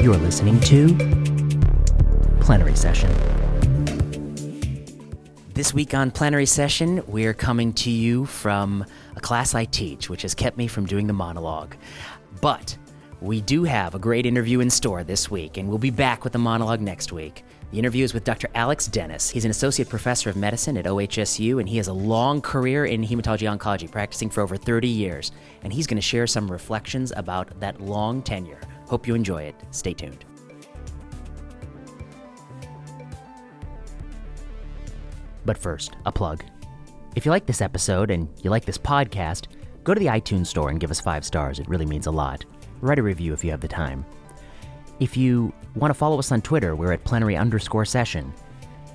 You're listening to Plenary Session. This week on Plenary Session, we're coming to you from a class I teach, which has kept me from doing the monologue. But we do have a great interview in store this week, and we'll be back with the monologue next week. The interview is with Dr. Alex Denes. He's an associate professor of medicine at OHSU, and he has a long career in hematology oncology, practicing for over 30 years. And he's going to share some reflections about that long tenure. Hope you enjoy it. Stay tuned. But first, a plug. If you like this episode and you like this podcast, go to the iTunes store and give us five stars. It really means a lot. Write a review if you have the time. If you want to follow us on Twitter, we're at plenary underscore session.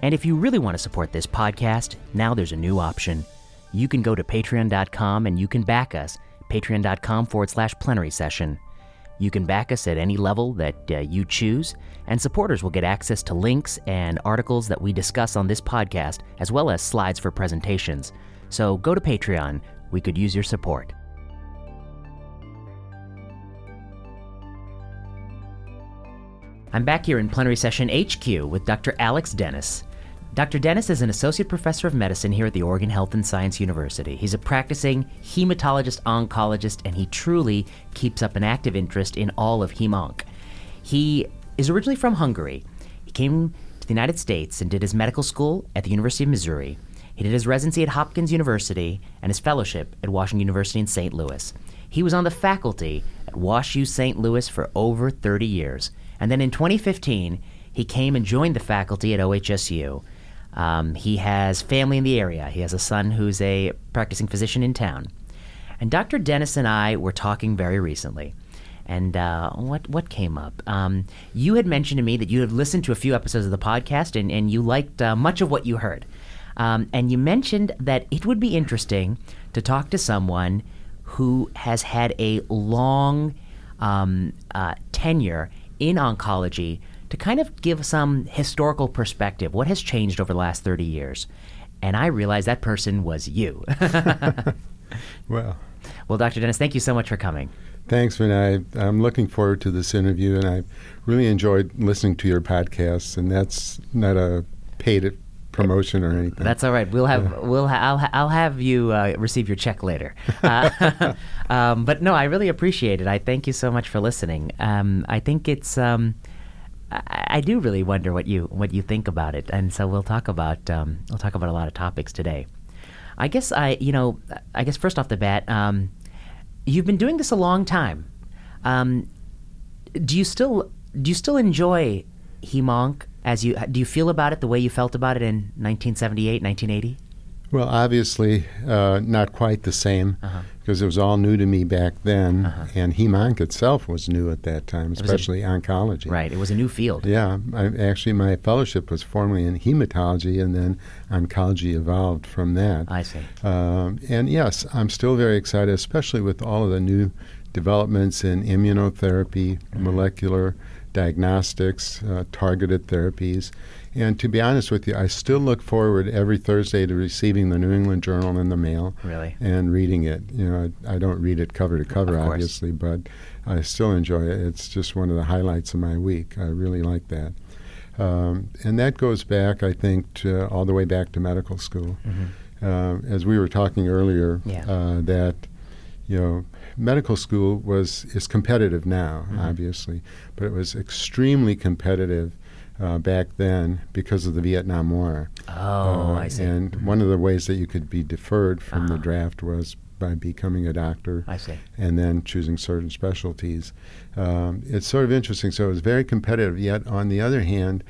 And if you really want to support this podcast, now there's a new option. You can go to patreon.com and you can back us, patreon.com forward slash plenary session. You can back us at any level that uh, you choose, and supporters will get access to links and articles that we discuss on this podcast, as well as slides for presentations. So go to Patreon. We could use your support. I'm back here in plenary session HQ with Dr. Alex Denes. Dr. Denes is an associate professor of medicine here at the Oregon Health and Science University. He's a practicing hematologist oncologist, and he truly keeps up an active interest in all of hemonc. He is originally from Hungary. He came to the United States and did his medical school at the University of Missouri. He did his residency at Hopkins University and his fellowship at Washington University in St. Louis. He was on the faculty at WashU St. Louis for over 30 years. And then in 2015, he came and joined the faculty at OHSU. Um, he has family in the area. He has a son who's a practicing physician in town. And Dr. Denes and I were talking very recently. And uh, what what came up? Um, you had mentioned to me that you had listened to a few episodes of the podcast and, and you liked uh, much of what you heard. Um, and you mentioned that it would be interesting to talk to someone who has had a long um, uh, tenure in oncology to kind of give some historical perspective. What has changed over the last 30 years? And I realized that person was you. well, well, Dr. Denes, thank you so much for coming. Thanks, Vinay. I'm looking forward to this interview, and I really enjoyed listening to your podcasts. And that's not a paid promotion or anything. That's all right. We'll have yeah. we'll ha- I'll, ha- I'll have you uh, receive your check later. Uh, um, but no, I really appreciate it. I thank you so much for listening. Um, I think it's um, I, do really wonder what you what you think about it, and so we'll talk about um, we'll talk about a lot of topics today. I guess I you know I guess first off the bat, um, you've been doing this a long time. Um, do you still do you still enjoy hemonc? as you do you feel about it the way you felt about it in 1978 1980 well obviously uh, not quite the same uh-huh. because it was all new to me back then uh-huh. and hemonc itself was new at that time especially a, oncology right it was a new field yeah I, actually my fellowship was formerly in hematology and then oncology evolved from that i see um, and yes i'm still very excited especially with all of the new developments in immunotherapy mm-hmm. molecular diagnostics, uh, targeted therapies. And to be honest with you, I still look forward every Thursday to receiving the New England Journal in the mail. Really? And reading it. You know, I, I don't read it cover to cover, obviously, but I still enjoy it. It's just one of the highlights of my week. I really like that. Um, and that goes back, I think, to, all the way back to medical school. Mm-hmm. Uh, as we were talking earlier, yeah. uh, that you know, medical school was is competitive now, mm-hmm. obviously, but it was extremely competitive uh, back then because of the Vietnam War. Oh, uh, I see. And mm-hmm. one of the ways that you could be deferred from uh-huh. the draft was by becoming a doctor. I see. And then choosing certain specialties. Um, it's sort of interesting. So it was very competitive. Yet on the other hand,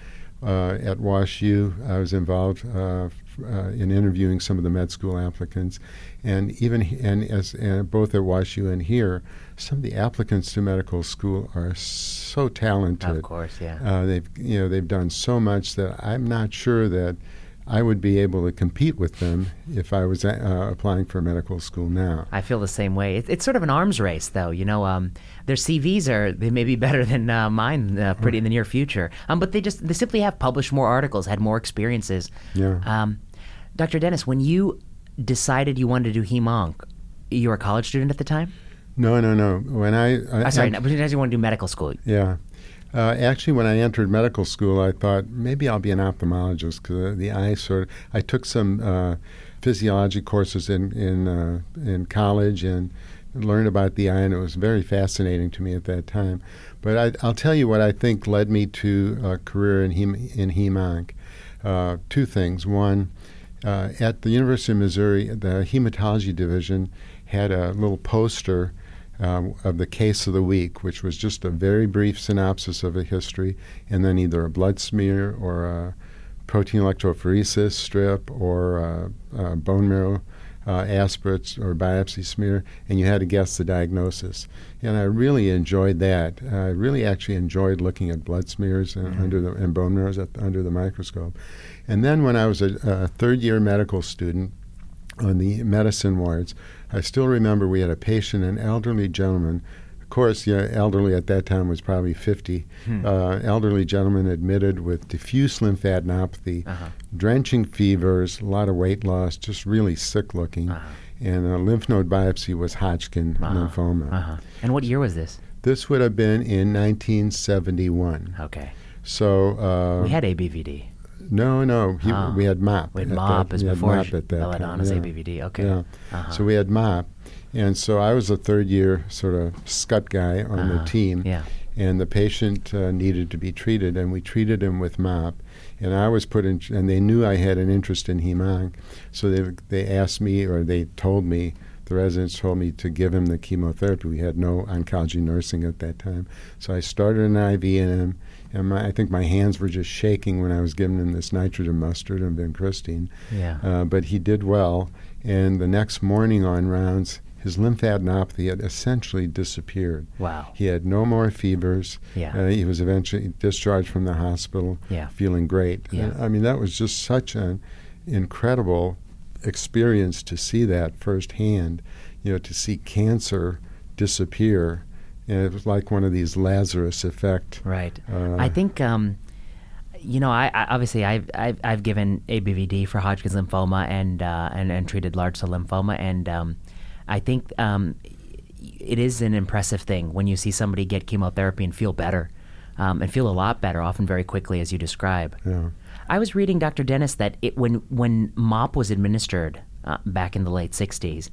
uh, at WashU, I was involved uh, in interviewing some of the med school applicants, and even and as and both at WashU and here, some of the applicants to medical school are so talented. Of course, yeah. Uh, they've you know they've done so much that I'm not sure that I would be able to compete with them if I was uh, applying for medical school now. I feel the same way. It, it's sort of an arms race, though. You know, um, their CVs are they may be better than uh, mine, uh, pretty in the near future. Um, but they just they simply have published more articles, had more experiences. Yeah. Um, Dr. Denes, when you decided you wanted to do hemonc, you were a college student at the time. No, no, no. When I, I uh, sorry, I, you want to do medical school. Yeah. Uh, actually, when I entered medical school, I thought maybe I'll be an ophthalmologist because the eye sort of. I took some uh, physiology courses in in uh, in college and learned about the eye, and it was very fascinating to me at that time. But I, will tell you what I think led me to a career in hem, in hemonc. Uh, two things. One, uh, at the University of Missouri, the hematology division had a little poster um, of the case of the week, which was just a very brief synopsis of a history, and then either a blood smear or a protein electrophoresis strip or a, a bone marrow uh, aspirates or biopsy smear, and you had to guess the diagnosis. And I really enjoyed that. I really actually enjoyed looking at blood smears and, mm-hmm. under the, and bone marrows at, under the microscope. And then when I was a, a third year medical student on the medicine wards, I still remember we had a patient, an elderly gentleman. Of course, yeah, elderly at that time was probably 50. Hmm. Uh, elderly gentleman admitted with diffuse lymphadenopathy, uh-huh. drenching fevers, a lot of weight loss, just really sick looking. Uh-huh. And a lymph node biopsy was Hodgkin uh-huh. lymphoma. Uh-huh. And what year was this? This would have been in 1971. Okay. So uh, we had ABVD. No, no. He, oh. We had MOPP. We had MOPP that, as before MOPP at that Bonadonna's yeah. ABVD. Okay. Yeah. Uh-huh. So we had MOPP. And so I was a third year sort of scut guy on uh-huh. the team. Yeah. And the patient uh, needed to be treated, and we treated him with MOPP. And I was put in, and they knew I had an interest in hemonc. So they, they asked me, or they told me, the residents told me to give him the chemotherapy. We had no oncology nursing at that time. So I started an IV in him and my, I think my hands were just shaking when I was giving him this nitrogen mustard and vincristine. Yeah. Uh, but he did well, and the next morning on rounds, his lymphadenopathy had essentially disappeared. Wow. He had no more fevers. Yeah. Uh, he was eventually discharged from the hospital, yeah. feeling great. Yeah. I mean, that was just such an incredible experience to see that firsthand. You know, to see cancer disappear and it was like one of these Lazarus effect. Right. Uh, I think. Um, you know, I, I, obviously I've, I've I've given ABVD for Hodgkin's lymphoma and uh, and and treated large cell lymphoma, and um, I think um, it is an impressive thing when you see somebody get chemotherapy and feel better, um, and feel a lot better, often very quickly, as you describe. Yeah. I was reading, Dr. Denes, that it, when when MOPP was administered uh, back in the late '60s,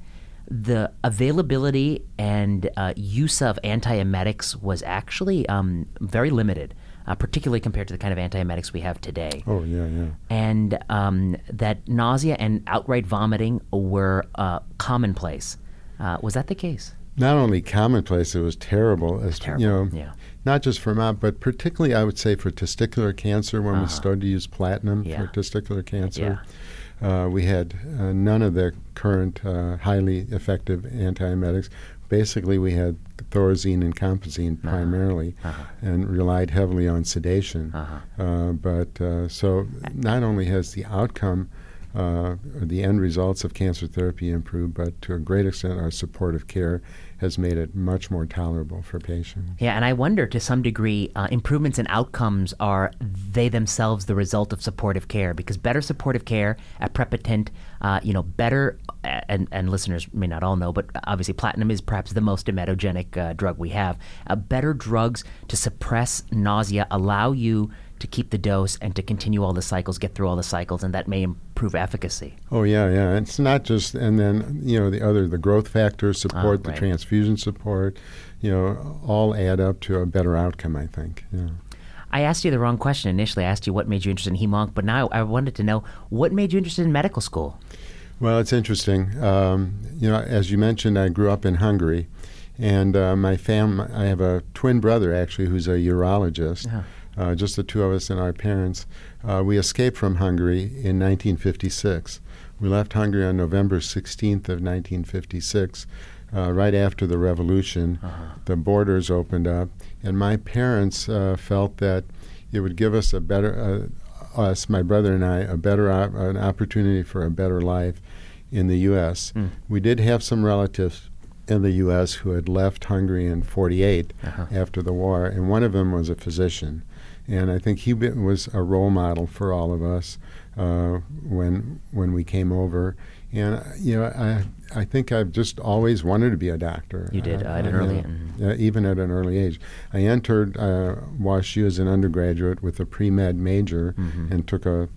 the availability and uh, use of antiemetics was actually um, very limited, uh, particularly compared to the kind of antiemetics we have today. Oh, yeah, yeah. And um, that nausea and outright vomiting were uh, commonplace. Uh, was that the case? Not only commonplace, it was terrible. As, terrible. You know, yeah. Not just for MOPP, but particularly, I would say, for testicular cancer when uh-huh. we started to use platinum yeah. for testicular cancer. Yeah. Uh, we had uh, none of the current uh, highly effective antiemetics. Basically, we had thorazine and compazine uh-huh. primarily, uh-huh. and relied heavily on sedation. Uh-huh. Uh, but uh, so not only has the outcome uh, the end results of cancer therapy improved, but to a great extent, our supportive care has made it much more tolerable for patients. Yeah, and I wonder to some degree, uh, improvements in outcomes are they themselves the result of supportive care because better supportive care aprepitant, uh, you know, better, and, and listeners may not all know, but obviously platinum is perhaps the most emetogenic uh, drug we have. Uh, better drugs to suppress nausea allow you to keep the dose and to continue all the cycles, get through all the cycles, and that may improve efficacy. Oh yeah, yeah. It's not just, and then you know the other, the growth factors support, oh, right. the transfusion support, you know, all add up to a better outcome. I think. Yeah. I asked you the wrong question initially. I asked you what made you interested in hemonc, but now I wanted to know what made you interested in medical school. Well, it's interesting. Um, you know, as you mentioned, I grew up in Hungary, and uh, my fam. I have a twin brother actually who's a urologist. Uh-huh uh, just the two of us and our parents. Uh, we escaped from Hungary in 1956. We left Hungary on November 16th of 1956, uh, right after the revolution. Uh-huh. The borders opened up, and my parents uh, felt that it would give us a better, uh, us, my brother and I, a better op- an opportunity for a better life in the U.S. Mm. We did have some relatives in the U.S. who had left Hungary in 48 uh-huh. after the war, and one of them was a physician. And I think he was a role model for all of us uh, when when we came over. And uh, you know, I I think I've just always wanted to be a doctor. You did uh, at an early, yeah, uh, even at an early age. I entered uh, WashU as an undergraduate with a pre med major Mhm. and took a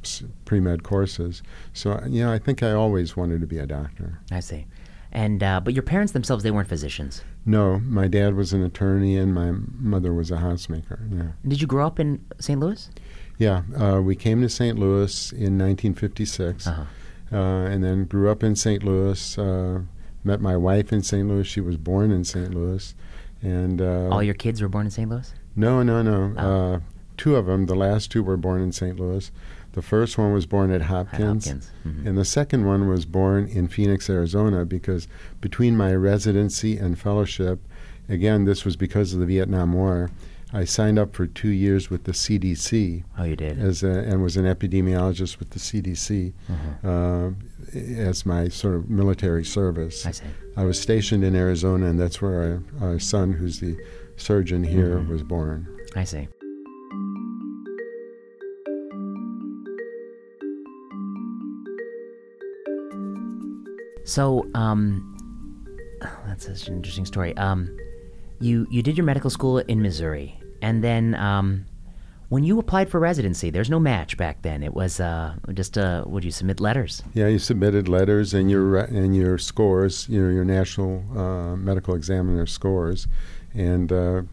pre med courses. So you know, I think I always wanted to be a doctor. I see. And uh, but your parents themselves, they weren't physicians. No, my dad was an attorney and my mother was a housemaker. Yeah. Did you grow up in St. Louis? Yeah, uh, we came to St. Louis in 1956, Uh-huh. uh, and then grew up in St. Louis. Uh, met my wife in St. Louis. She was born in St. Louis, and uh, All your kids were born in St. Louis. no, no, no. Oh. Uh, two of them. The last two were born in St. Louis. The first one was born at Hopkins. Hopkins. Mhm. And the second one was born in Phoenix, Arizona, because between my residency and fellowship, again, this was because of the Vietnam War, I signed up for two years with the CDC Oh, you did. as a, and was an epidemiologist with the CDC Mhm. uh, as my sort of military service. I see. I was stationed in Arizona, and that's where our, our son, who's the surgeon here, Mhm. was born. I see. So, um, that's such an interesting story. Um, you you did your medical school in Missouri, and then um, when you applied for residency, there's no match back then. It was uh, just uh, would you submit letters? Yeah, you submitted letters and your and your scores, you know, your national uh, medical examiner scores, and uh,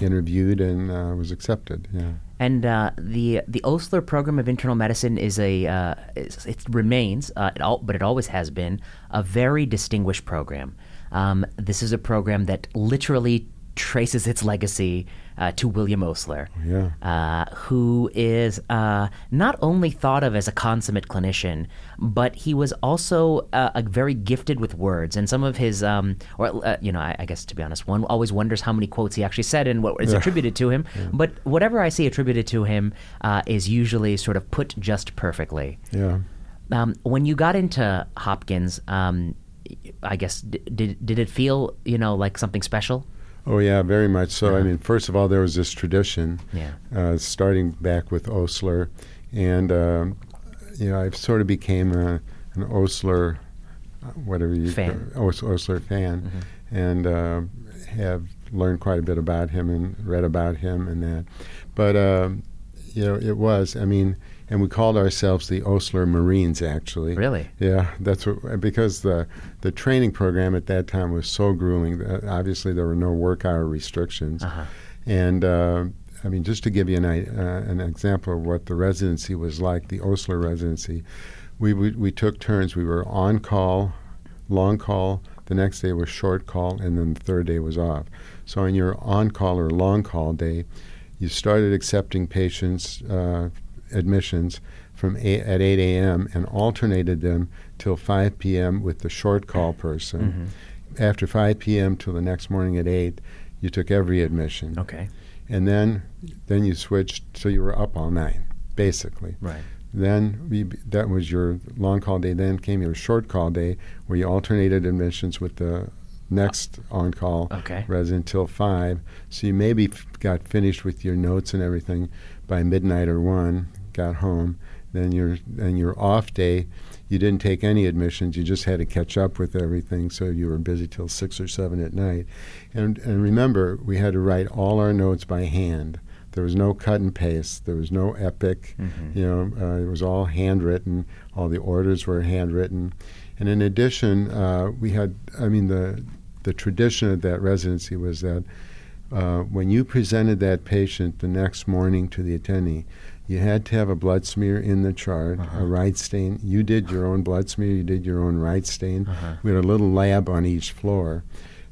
interviewed and uh, was accepted. Yeah. And uh, the the Osler program of internal medicine is a uh, it remains, uh, it all, but it always has been a very distinguished program. Um, this is a program that literally traces its legacy uh, to William Osler, Yeah. uh, who is uh, not only thought of as a consummate clinician, but he was also uh, a very gifted with words. And some of his, um, or uh, you know, I, I guess to be honest, one always wonders how many quotes he actually said and what is attributed to him. But whatever I see attributed to him uh, is usually sort of put just perfectly. Yeah. Um, when you got into Hopkins, um, I guess d- did did it feel you know like something special? Oh yeah, very much so. I Uh-huh. mean, first of all, there was this tradition, Yeah. uh, starting back with Osler, and um, you know, I sort of became a, an Osler, uh, whatever you Fan. Os- Osler fan, Mm-hmm. and uh, have learned quite a bit about him and read about him and that. But um, you know, it was. I mean, and we called ourselves the Osler Marines, actually. Really? Yeah, that's what because the the training program at that time was so grueling. Uh, obviously, there were no work hour restrictions, Uh-huh. and uh, I mean, just to give you an uh, an example of what the residency was like, the Osler residency, we we, we took turns. We were on call, long call. The next day was short call, and then the third day was off. So on your on call or long call day, you started accepting patients uh, admissions from eight, at 8 a.m. and alternated them till 5 p.m. with the short call person. Mm-hmm. After 5 p.m. till the next morning at 8, you took every admission, Okay. and then then you switched so you were up all night, basically. Right. Then we, that was your long call day. Then came your short call day, where you alternated admissions with the next on call Okay. resident till five. So you maybe f- got finished with your notes and everything by midnight or one. Got home. Then your then your off day, you didn't take any admissions. You just had to catch up with everything. So you were busy till six or seven at night. And and remember, we had to write all our notes by hand. There was no cut and paste. There was no epic. Mhm. You know, uh, it was all handwritten. All the orders were handwritten. And in addition, uh, we had, I mean, the, the tradition of that residency was that uh, when you presented that patient the next morning to the attendee, you had to have a blood smear in the chart, Uh-huh. a Wright stain. You did your own blood smear, you did your own Wright stain. Uh-huh. We had a little lab on each floor.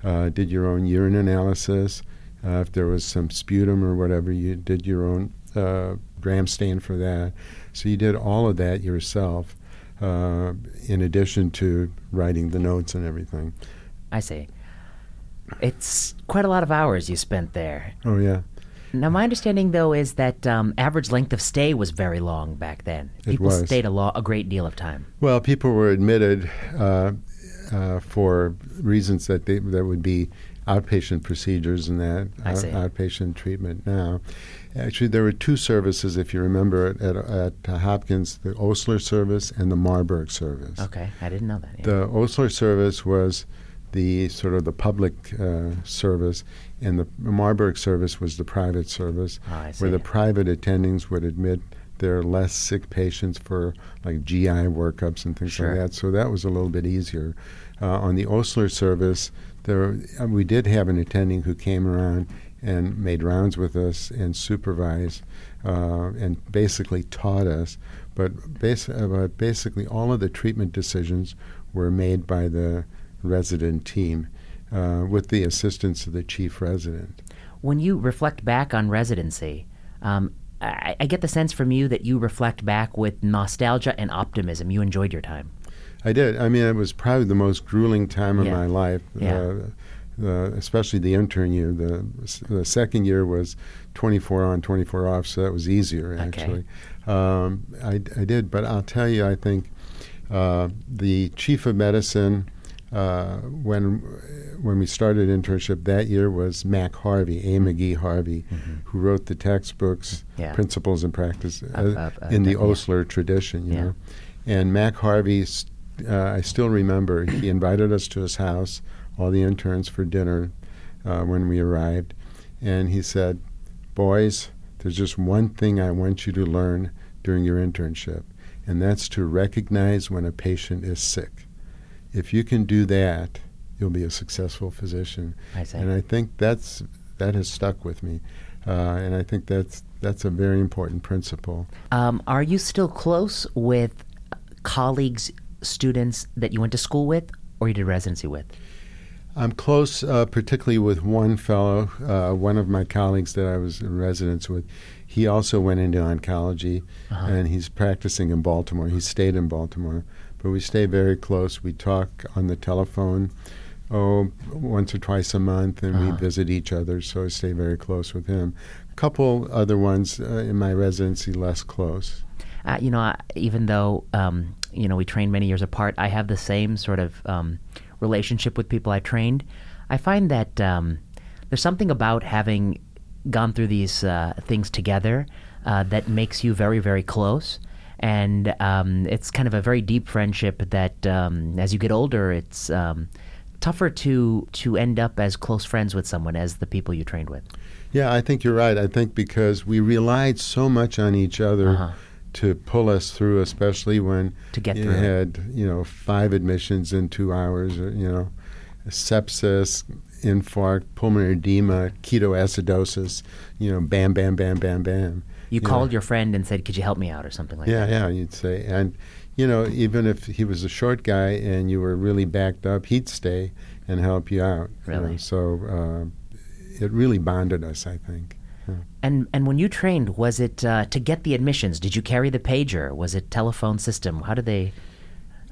Uh, did your own urine analysis. Uh, if there was some sputum or whatever, you did your own uh, gram stain for that. So you did all of that yourself, uh, in addition to writing the notes and everything. I see. It's quite a lot of hours you spent there. Oh yeah, Now, my understanding, though, is that um, average length of stay was very long back then. It People was. stayed a, lo- a great deal of time. Well, people were admitted uh, uh, for reasons that they, that would be outpatient procedures and that out- outpatient treatment now. Actually, there were two services, if you remember, at, at, at Hopkins: the Osler service and the Marburg service. Okay, I didn't know that. yeah. The Osler service was the sort of the public uh, service, and the Marburg service was the private service, Oh, where the private attendings would admit their less sick patients for like GI workups and things Sure. like that. So that was a little bit easier. Uh, on the Osler service, there uh, we did have an attending who came around and made rounds with us and supervised uh, and basically taught us. But, bas- uh, but basically, all of the treatment decisions were made by the resident team uh, with the assistance of the chief resident. when you reflect back on residency, um, I, I get the sense from you that you reflect back with nostalgia and optimism. You enjoyed your time. I did. I mean, it was probably the most grueling time of Yeah. my life. Yeah. Uh, uh, especially the intern year. The, the second year was 24 on, 24 off, so that was easier Okay. actually. Um, I, I did, but I'll tell you, I think uh, the chief of medicine uh, when when we started internship that year was Mac Harvey, A. McGehee Harvey, who wrote the textbooks, Mm-hmm. Yeah. Principles and Practice uh, in the that, yeah. Osler tradition, you Yeah. know. And Mac Harvey, s- uh, I still remember, he invited us to his house, all the interns, for dinner uh, when we arrived. And he said, Boys, there's just one thing I want you to learn during your internship, and that's to recognize when a patient is sick. If you can do that, you'll be a successful physician. I see. And I think that's that has stuck with me, uh, and I think that's that's a very important principle. Um, are you still close with colleagues, students that you went to school with or you did residency with? I'm close, uh, particularly with one fellow, uh, one of my colleagues that I was in residence with. He also went into oncology, Uh-huh. and he's practicing in Baltimore. He stayed in Baltimore, but we stay very close. We talk on the telephone, oh, once or twice a month, and Uh-huh. we visit each other. So I stay very close with him. A couple other ones uh, in my residency less close. Uh, you know, I- even though um, you know we trained many years apart, I have the same sort of um, relationship with people I trained. I find that um, there's something about having gone through these uh, things together uh, that makes you very, very close. And um, it's kind of a very deep friendship that, um, as you get older, it's um, tougher to to end up as close friends with someone as the people you trained with. Yeah, I think you're right. I think because we relied so much on each other Uh-huh. to pull us through, especially when To get you through had you know five admissions in two hours, or, you know, sepsis, infarct, pulmonary edema, ketoacidosis, you know, bam, bam, bam, bam, bam. You know. called your friend and said, "Could you help me out?" or something like Yeah, that. yeah, yeah. you'd say, and you know, even if he was a short guy and you were really backed up, he'd stay and help you out. you know. Really? So uh, it really bonded us, I think. And and when you trained, was it uh, to get the admissions? Did you carry the pager? Was it telephone system? How did they?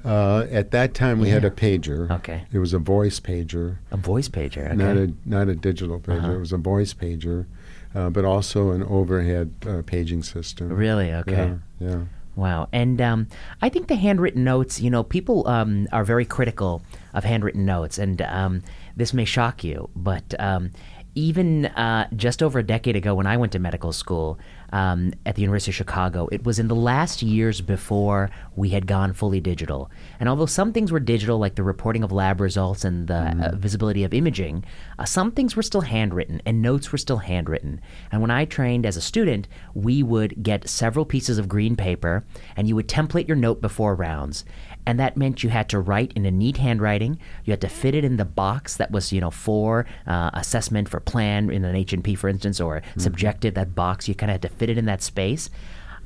Uh, at that time, we had a pager. Okay. It was a voice pager, A voice pager. Okay. not a not a digital pager. Uh-huh. It was a voice pager, uh, but also an overhead uh, paging system. really? Okay. Yeah. Yeah. Wow. And um, I think the handwritten notes, you know, people um, are very critical of handwritten notes. And um, this may shock you, but um, even uh, just over a decade ago when I went to medical school um, at the University of Chicago, it was in the last years before we had gone fully digital. And although some things were digital, like the reporting of lab results and the uh, visibility of imaging, uh, some things were still handwritten and notes were still handwritten. And when I trained as a student, we would get several pieces of green paper and you would template your note before rounds. And that meant you had to write in a neat handwriting. You had to fit it in the box that was, you know, for uh, assessment for plan in an H&P, for instance, or subjective, that box. You kind of had to fit it in that space.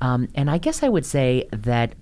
Um, and I guess I would say that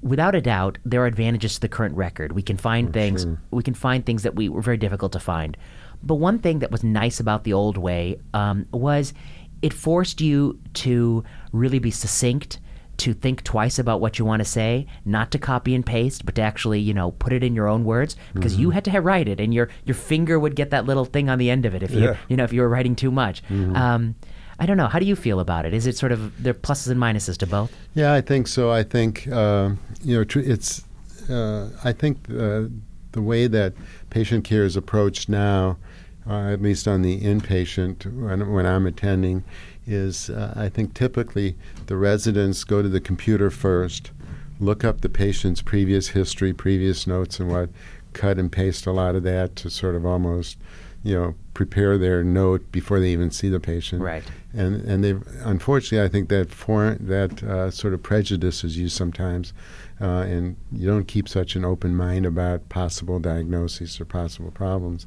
without a doubt, there are advantages to the current record. We can find things. We can find things that we were very difficult to find. But one thing that was nice about the old way um, was it forced you to really be succinct, to think twice about what you want to say, not to copy and paste, but to actually, you know, put it in your own words because you had to have write it, and your your finger would get that little thing on the end of it if you Yeah. you know if you were writing too much. Um, I don't know. How do you feel about it? Is it sort of there are pluses and minuses to both? Yeah, I think so. I think uh, you know tr- it's. Uh, I think uh, the way that patient care is approached now uh, at least on the inpatient when, when I'm attending, is uh, I think typically the residents go to the computer first, look up the patient's previous history, previous notes, and what, cut and paste a lot of that to sort of almost, you know, prepare their note before they even see the patient. Right. And and they unfortunately I think that for that uh, sort of prejudices you sometimes, uh, and you don't keep such an open mind about possible diagnoses or possible problems,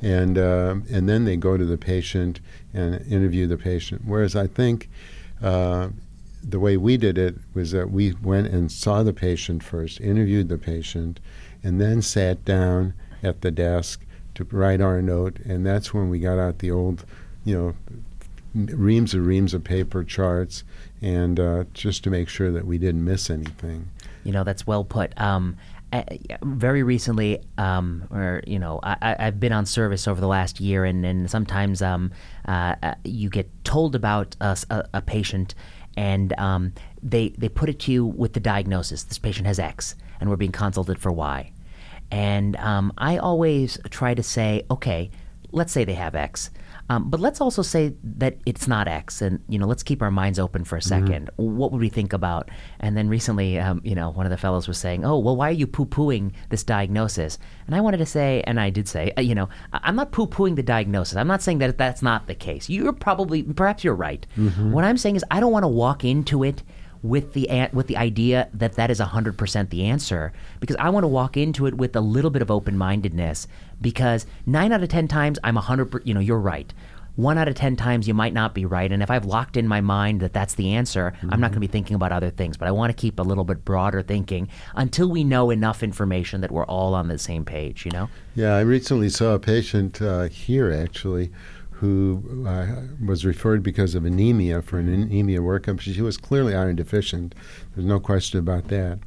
and uh, and then they go to the patient and interview the patient. Whereas I think. Uh, the way we did it was that we went and saw the patient first, interviewed the patient, and then sat down at the desk to write our note. And that's when we got out the old, you know, reams and reams of paper charts, and uh, just to make sure that we didn't miss anything. You know, that's well put. Um, very recently, um, or you know, I, have been on service over the last year, and, and sometimes um, uh, uh, you get told about a, a patient, and um, they they put it to you with the diagnosis: this patient has X, and we're being consulted for Y. And um, I always try to say, okay, let's say they have X. Um, but let's also say that it's not X, and you know, let's keep our minds open for a 2nd mm-hmm. What would we think about? And then recently, um, you know, one of the fellows was saying, "Oh, well, why are you poo-pooing this diagnosis?" And I wanted to say, and I did say, uh, you know, I'm not poo-pooing the diagnosis. I'm not saying that that's not the case. You're probably, perhaps you're right. Mm-hmm. What I'm saying is, I don't want to walk into it with the with the idea that that is 100% the answer because I want to walk into it with a little bit of open-mindedness because 9 out of 10 times I'm 100 you know you're right. 1 out of 10 times you might not be right and if I've locked in my mind that that's the answer, mm-hmm. I'm not going to be thinking about other things, but I want to keep a little bit broader thinking until we know enough information that we're all on the same page, you know? Yeah, I recently saw a patient uh, here actually who uh, was referred because of anemia for an anemia workup. She was clearly iron deficient. There's no question about that.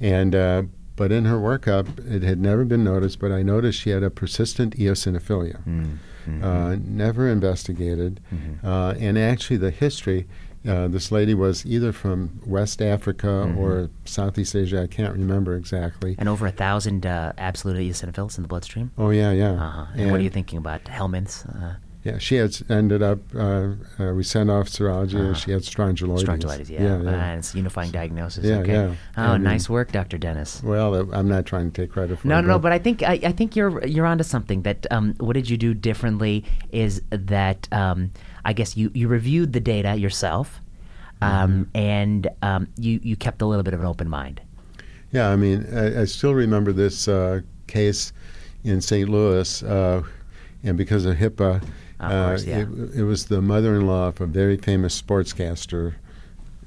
And uh, but in her workup, it had never been noticed. But I noticed she had a persistent eosinophilia. Mm, mm-hmm. Uh, never investigated, mm-hmm. Uh, and actually the history. Uh, this lady was either from West Africa mm-hmm. or Southeast Asia. I can't remember exactly. And over a thousand uh, absolute eosinophils in the bloodstream. Oh yeah, yeah. Uh-huh. And, and, what are you thinking about Helminths? Yeah, she had ended up. Uh, uh, we sent off serology, uh, she had strongyloides. Strongyloides, yeah, yeah, yeah. Uh, it's unifying diagnosis. Yeah, okay. yeah. Oh, and nice work, Dr. Denes. Well, uh, I'm not trying to take credit for no, it. No, no, but I think I, I, think you're you're onto something. That um, what did you do differently? Is that um, I guess you you reviewed the data yourself, um, mm-hmm. and um, you you kept a little bit of an open mind. Yeah, I mean, I, I still remember this uh, case in St. Louis, and because of HIPAA course, yeah. it, it, was the mother-in-law of a very famous sportscaster,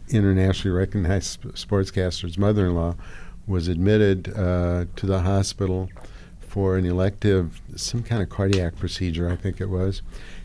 internationally recognized sportscaster's mother-in-law, was admitted uh, to the hospital for an elective, some kind of cardiac procedure, I think it was,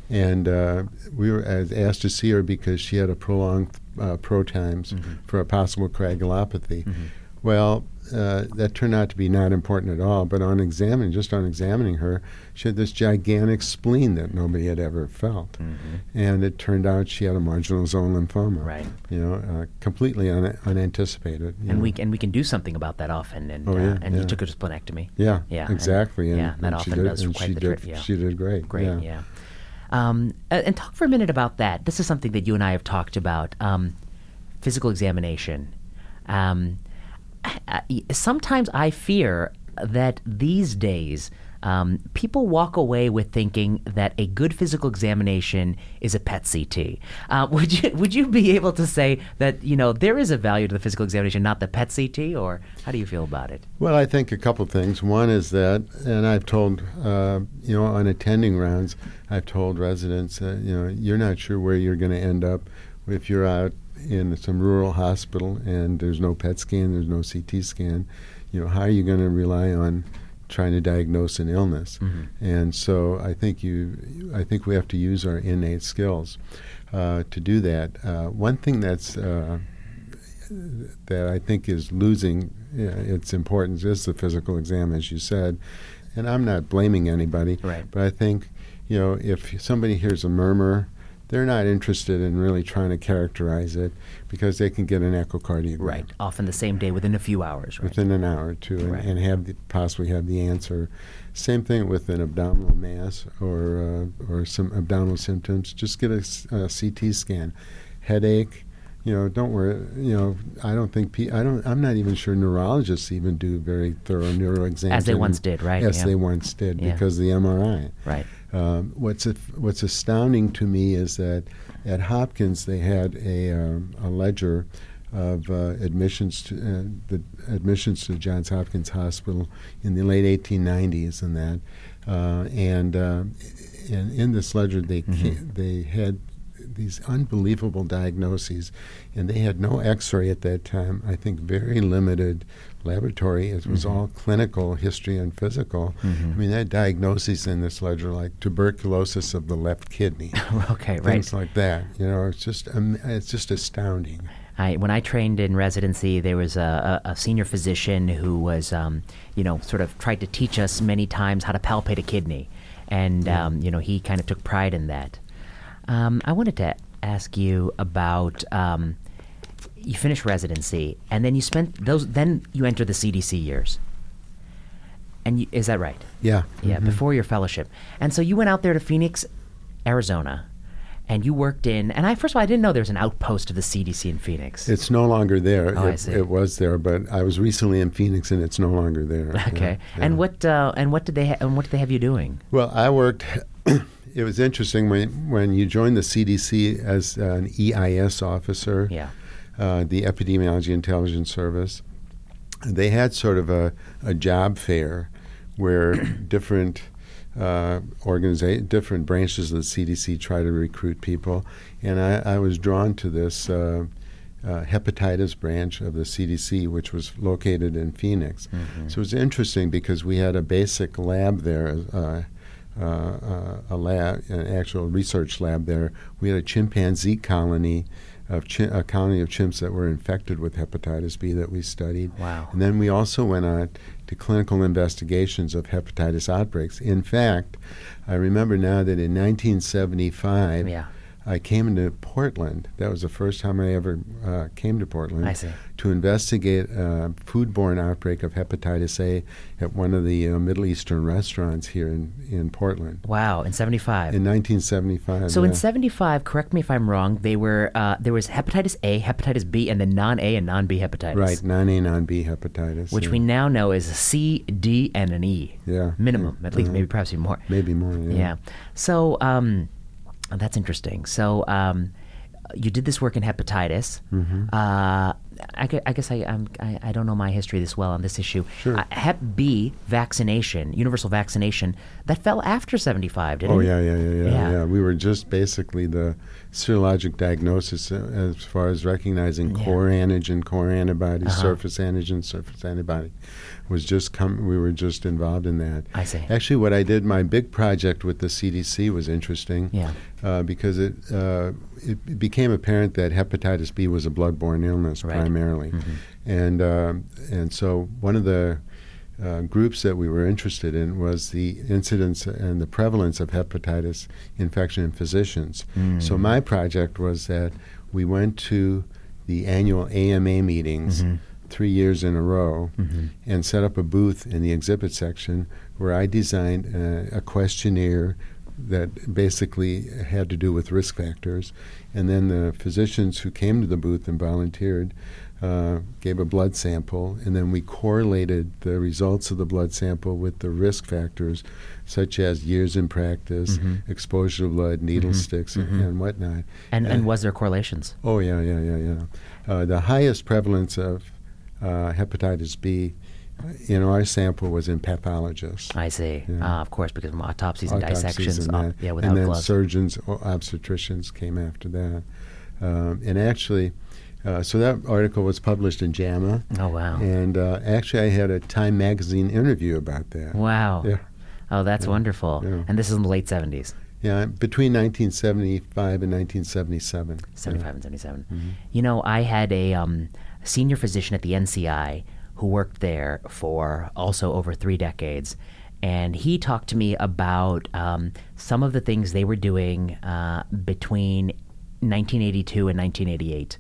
and uh, we were asked to see her because she had a prolonged uh, pro times mm-hmm. for a possible coagulopathy. Mm-hmm. Well, uh, that turned out to be not important at all. But on examining, just on examining her, she had this gigantic spleen that nobody had ever felt, mm-hmm. and it turned out she had a marginal zone lymphoma. Right. You know, uh, completely un- unanticipated. And know. we and we can do something about that often. And oh, yeah, uh, and yeah. you took her to splenectomy. Yeah. Yeah. Exactly. And, and, yeah. That often did, does quite the trick. Yeah. She did great. Great. Yeah. yeah. Um, and talk for a minute about that. This is something that you and I have talked about. Um, physical examination. Um, sometimes I fear that these days um, people walk away with thinking that a good physical examination is a PET CT. Uh, would you would you be able to say that you know there is a value to the physical examination, not the PET CT, or how do you feel about it? Well, I think a couple things. One is that, and I've told uh, you know on attending rounds, I've told residents, uh, you know, you're not sure where you're going to end up if you're out in some rural hospital and there's no PET scan, there's no CT scan, you know, how are you going to rely on trying to diagnose an illness? Mm-hmm. And so I think you, I think we have to use our innate skills uh, to do that. Uh, one thing that's uh, that I think is losing its importance is the physical exam, as you said. And I'm not blaming anybody, right. but I think you know if somebody hears a murmur they're not interested in really trying to characterize it because they can get an echocardiogram Right. Often the same day within a few hours, right? within an hour or two and, Right. and have the, possibly have the answer. Same thing with an abdominal mass or uh, or some abdominal symptoms. Just get a CT scan. Headache, you know, don't worry. You know, I don't think pe- I don't. I'm not even sure neurologists even do very thorough neuro exams As they once did, right? Yes, Yeah. they once did Yeah. because of the MRI. Right. Um, what's what's astounding to me is that at Hopkins they had a um, a ledger of uh, admissions to uh, the admissions to Johns Hopkins Hospital in the late 1890s and that, uh, and uh, and in this ledger they ca- they had these unbelievable diagnoses, and they had no X-ray at that time. I think very limited laboratory. It was all clinical history and physical. I mean, they had diagnoses in this ledger like tuberculosis of the left kidney, okay, right. things like that. You know, it's just um, it's just astounding. I, when I trained in residency, there was a, a, a senior physician who was, um, you know, sort of tried to teach us many times how to palpate a kidney, and um, you know, he kind of took pride in that. Um, I wanted to ask you about um, you finish residency, and then you spent those. Then you enter the CDC years, and you, is that right? Yeah. Yeah, before your fellowship. And so you went out there to Phoenix, Arizona, and you worked in. And I first of all, I didn't know there was an outpost of the CDC in Phoenix. It's no longer there. Oh, I it, see. it was there, but I was recently in Phoenix, and it's no longer there. okay. Yeah, And yeah. what uh, and what did they ha- and what did they have you doing? Well, I worked. it was interesting when when you joined the CDC as an EIS officer. Yeah. Uh, the Epidemiology Intelligence Service. They had sort of a, a job fair where different uh, organiza- different branches of the CDC try to recruit people, and I, I was drawn to this uh, uh, hepatitis branch of the CDC, which was located in Phoenix. So it was interesting because we had a basic lab there. Uh, uh, uh, a lab, an actual research lab there. We had a chimpanzee colony of chi- a colony of chimps that were infected with hepatitis B that we studied. Wow. And then we also went on to clinical investigations of hepatitis outbreaks. In fact, I remember now that in 1975, Yeah. I came into Portland. That was the first time I ever uh, came to Portland I see. to investigate a foodborne outbreak of hepatitis A at one of the uh, Middle Eastern restaurants here in, in Portland Wow. In '75. in 1975. so in yeah. '75, correct me if I'm wrong. They were uh, there was hepatitis A, hepatitis B, and then non-A and non-B hepatitis. Right, non A, non B hepatitis. Which yeah. we now know is a C, D, and an E. Yeah. Minimum, at least, Uh-huh. maybe perhaps even more. Maybe more, yeah. Yeah. So um, that's interesting. So um, you did this work in hepatitis. Mm-hmm. Uh, I, I guess I, I'm, I I don't know my history this well on this issue. Sure. Uh, Hep B vaccination, universal vaccination, that fell after 75, didn't Oh it? yeah, yeah, yeah, yeah, Yeah. yeah. We were just basically the serologic diagnosis uh, as far as recognizing Yeah. core antigen, core antibody, Uh-huh. surface antigen, surface antibody. Was just come. We were just involved in that. I see. Actually, what I did, my big project with the CDC was interesting. Yeah. Uh, because it uh, it became apparent that hepatitis B was a bloodborne illness Right. Mm-hmm. primarily, and um, and so one of the uh, groups that we were interested in was the incidence and the prevalence of hepatitis infection in physicians. Mm. So my project was that we went to the annual AMA meetings Mm-hmm. Three years in a row and set up a booth in the exhibit section where I designed uh, a questionnaire that basically had to do with risk factors. And then the physicians who came to the booth and volunteered uh, gave a blood sample, and then we correlated the results of the blood sample with the risk factors, such as years in practice, Mm-hmm. exposure to blood, needle sticks, and- and whatnot. And, Uh, and was there correlations? Oh yeah, yeah, yeah, yeah. Uh, the highest prevalence of uh, hepatitis B uh, in our sample was in pathologists. I see. Yeah. Ah, of course, because of autopsies and Autopsies dissections. and uh, yeah, without and then gloves. surgeons or obstetricians came after that. Um, and actually, uh, so that article was published in JAMA. oh, wow. And uh, actually, I had a Time magazine interview about that. Wow. Yeah. Oh, that's wonderful. yeah. And this is in the late 70s, Yeah, between 1975 and 1977. 75 and 77. Mm-hmm. You know, I had a um, senior physician at the NCI who worked there for also over three decades. and he talked to me about um, some of the things they were doing uh, between 1982 and 1988.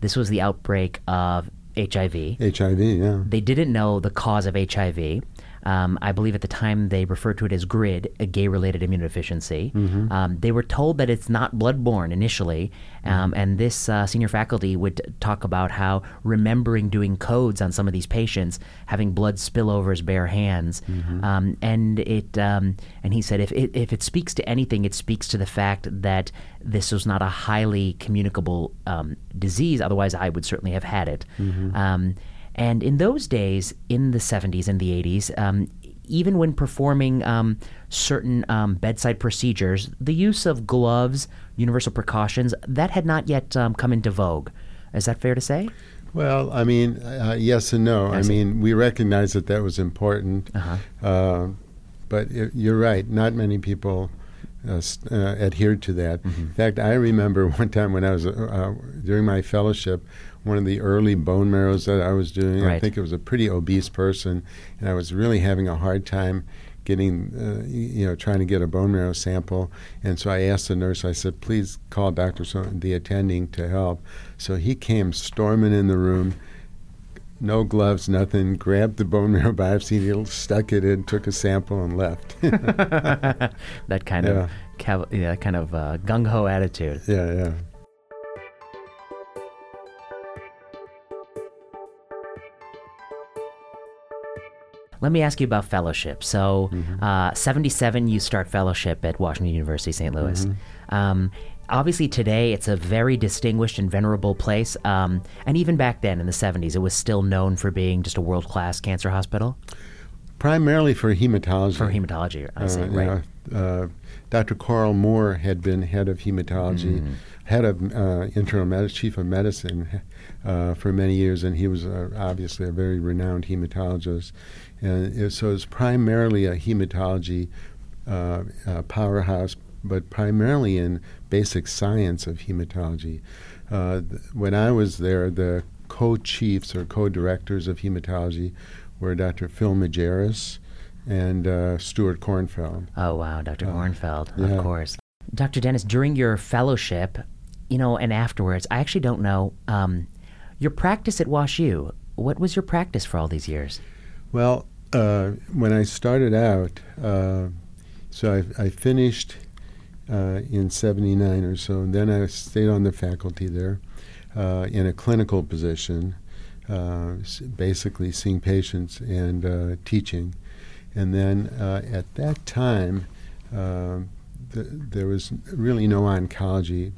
This was the outbreak of HIV. HIV, yeah. They didn't know the cause of HIV. Um, I believe at the time they referred to it as GRID, a gay related immunodeficiency. Mm-hmm. Um, they were told that it's not bloodborne initially, um, and this uh, senior faculty would talk about how remembering doing codes on some of these patients, having blood spill over his bare hands, Mm-hmm. um, and it. Um, and he said if it, if it speaks to anything, it speaks to the fact that this was not a highly communicable um, disease. Otherwise, I would certainly have had it. Um, and in those days, in the 70s and the 80s, um, even when performing um, certain um, bedside procedures, the use of gloves, universal precautions, that had not yet um, come into vogue. Is that fair to say? Well, I mean, uh, yes and no. I see. mean, we recognize that that was important, Uh-huh. uh, but it, you're right. Not many people uh, uh, adhered to that. Mm-hmm. In fact, I remember one time when I was uh, uh, during my fellowship, one of the early bone marrows that I was doing. I think it was a pretty obese person, and I was really having a hard time getting, uh, you know, trying to get a bone marrow sample. And so I asked the nurse. I said, "Please call Doctor so the attending to help." So he came storming in the room no gloves, nothing. Grabbed the bone marrow biopsy needle, stuck it in, took a sample, and left. that kind Yeah. of cav- yeah, kind of uh, gung ho attitude. yeah, yeah. Let me ask you about fellowship. So, uh, 77, you start fellowship at Washington University, St. Louis. Um, obviously, today it's a very distinguished and venerable place. Um, and even back then in the 70s, it was still known for being just a world class cancer hospital Primarily for hematology. for hematology. I see, Uh, right. uh, Dr. Carl Moore had been head of hematology, Mm-hmm. head of uh, internal medicine, chief of medicine uh, for many years, and he was uh, obviously a very renowned hematologist. And it, so it's primarily a hematology uh, uh, powerhouse, but primarily in basic science of hematology. Uh, th- when I was there, the co-chiefs or co-directors of hematology were Dr. Phil Majerus and uh, Stuart Kornfeld. Oh, wow. Dr. Kornfeld, yeah. of course. Dr. Denes, during your fellowship, you know, and afterwards, I actually don't know, um, your practice at WashU, what was your practice for all these years? Well, uh, when I started out, uh, so I, I finished uh, in 79 or so, and then I stayed on the faculty there uh, in a clinical position, uh, basically seeing patients and uh, teaching. And then at that time, um th- there was really no oncology.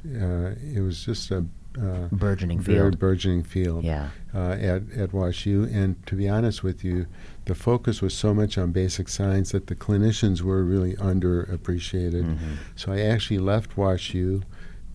It was just a uh, Burgeoning very field. burgeoning field Yeah. uh, at, at WashU. And to be honest with you, the focus was so much on basic science that the clinicians were really underappreciated. Mm-hmm. So I actually left WashU,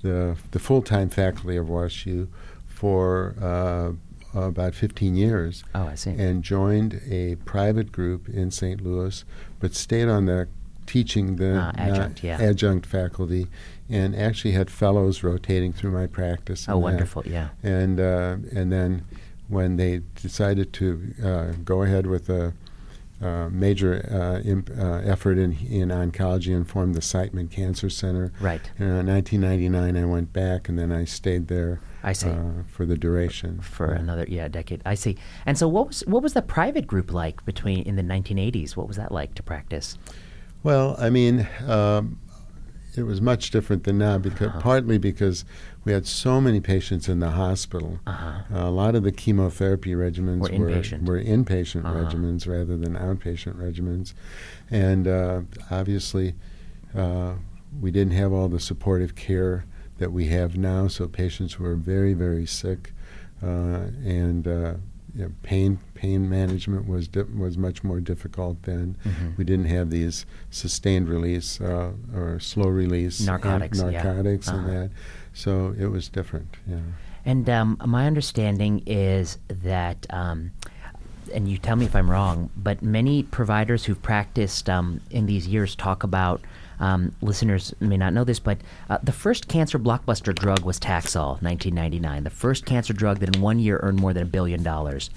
the, the full time faculty of WashU, for uh, about 15 years Oh, I see. and joined a private group in St. Louis, but stayed on the teaching the Ah, adjunct, yeah. adjunct faculty and actually had fellows rotating through my practice. oh, and that wonderful. Yeah. and uh, and then when they decided to uh, go ahead with a uh, major uh, imp, uh, effort in in oncology and formed the Siteman Cancer Center. Right. And in 1999, I went back, and then I stayed there I see. uh, for the duration. for Yeah. another yeah decade. I see. And so, what was what was the private group like between in the 1980s? What was that like to practice? Well, I mean, um, it was much different than now because Uh-huh. partly because we had so many patients in the hospital. Uh-huh. a lot of the chemotherapy regimens Were inpatient. were, inpatient Uh-huh. regimens rather than outpatient regimens, and uh, obviously uh, we didn't have all the supportive care that we have now. So patients were very, very sick, uh, and uh, you know, pain pain management was di- was much more difficult then. Mhm. We didn't have these sustained release uh, or slow release Narcotics, yeah. narcotics, and Uh-huh. that. So it was different. Yeah. And um, my understanding is that, um, and you tell me if I'm wrong, but many providers who've practiced um, in these years talk about. Um, listeners may not know this, but uh, the first cancer blockbuster drug was Taxol, 1999. The first cancer drug that in one year earned more than a billion dollars.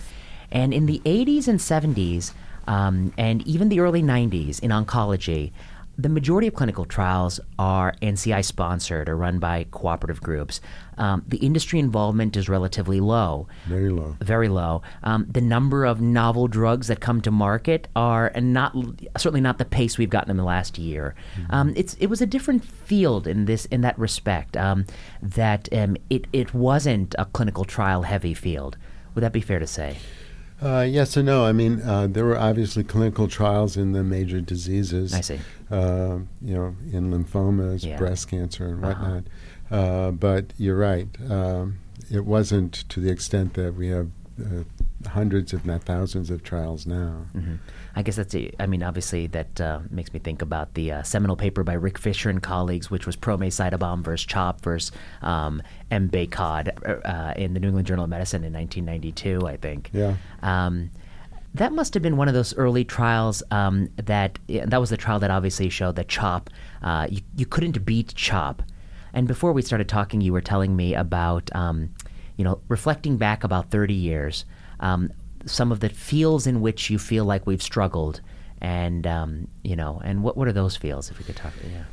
And in the 80s and 70s, um, and even the early 90s in oncology, the majority of clinical trials are NCI sponsored or run by cooperative groups. Um, the industry involvement is relatively low. Very low. Very low. Um, the number of novel drugs that come to market are not certainly not the pace we've gotten in the last year. Mm-hmm. Um, it's it was a different field in this in that respect. Um, that um, it it wasn't a clinical trial heavy field. Would that be fair to say? Uh, yes and no. I mean, uh, there were obviously clinical trials in the major diseases. I see. Uh, you know, in lymphomas, yeah. breast cancer, and uh-huh. whatnot. Uh-huh. but you're right. Um, it wasn't to the extent that we have uh, hundreds, if not thousands, of trials now. Mm-hmm. I guess that's, a, I mean, obviously that uh, makes me think about the uh, seminal paper by Rick Fisher and colleagues, which was ProMACE versus CHOP versus um, MBACOD uh, in the New England Journal of Medicine in 1992, I think. Yeah. Um, that must have been one of those early trials um, that that was the trial that obviously showed that CHOP uh, you, you couldn't beat CHOP. And before we started talking, you were telling me about um, you know reflecting back about 30 years um, some of the fields in which you feel like we've struggled, and um, you know, and what what are those fields? If we could talk, yeah.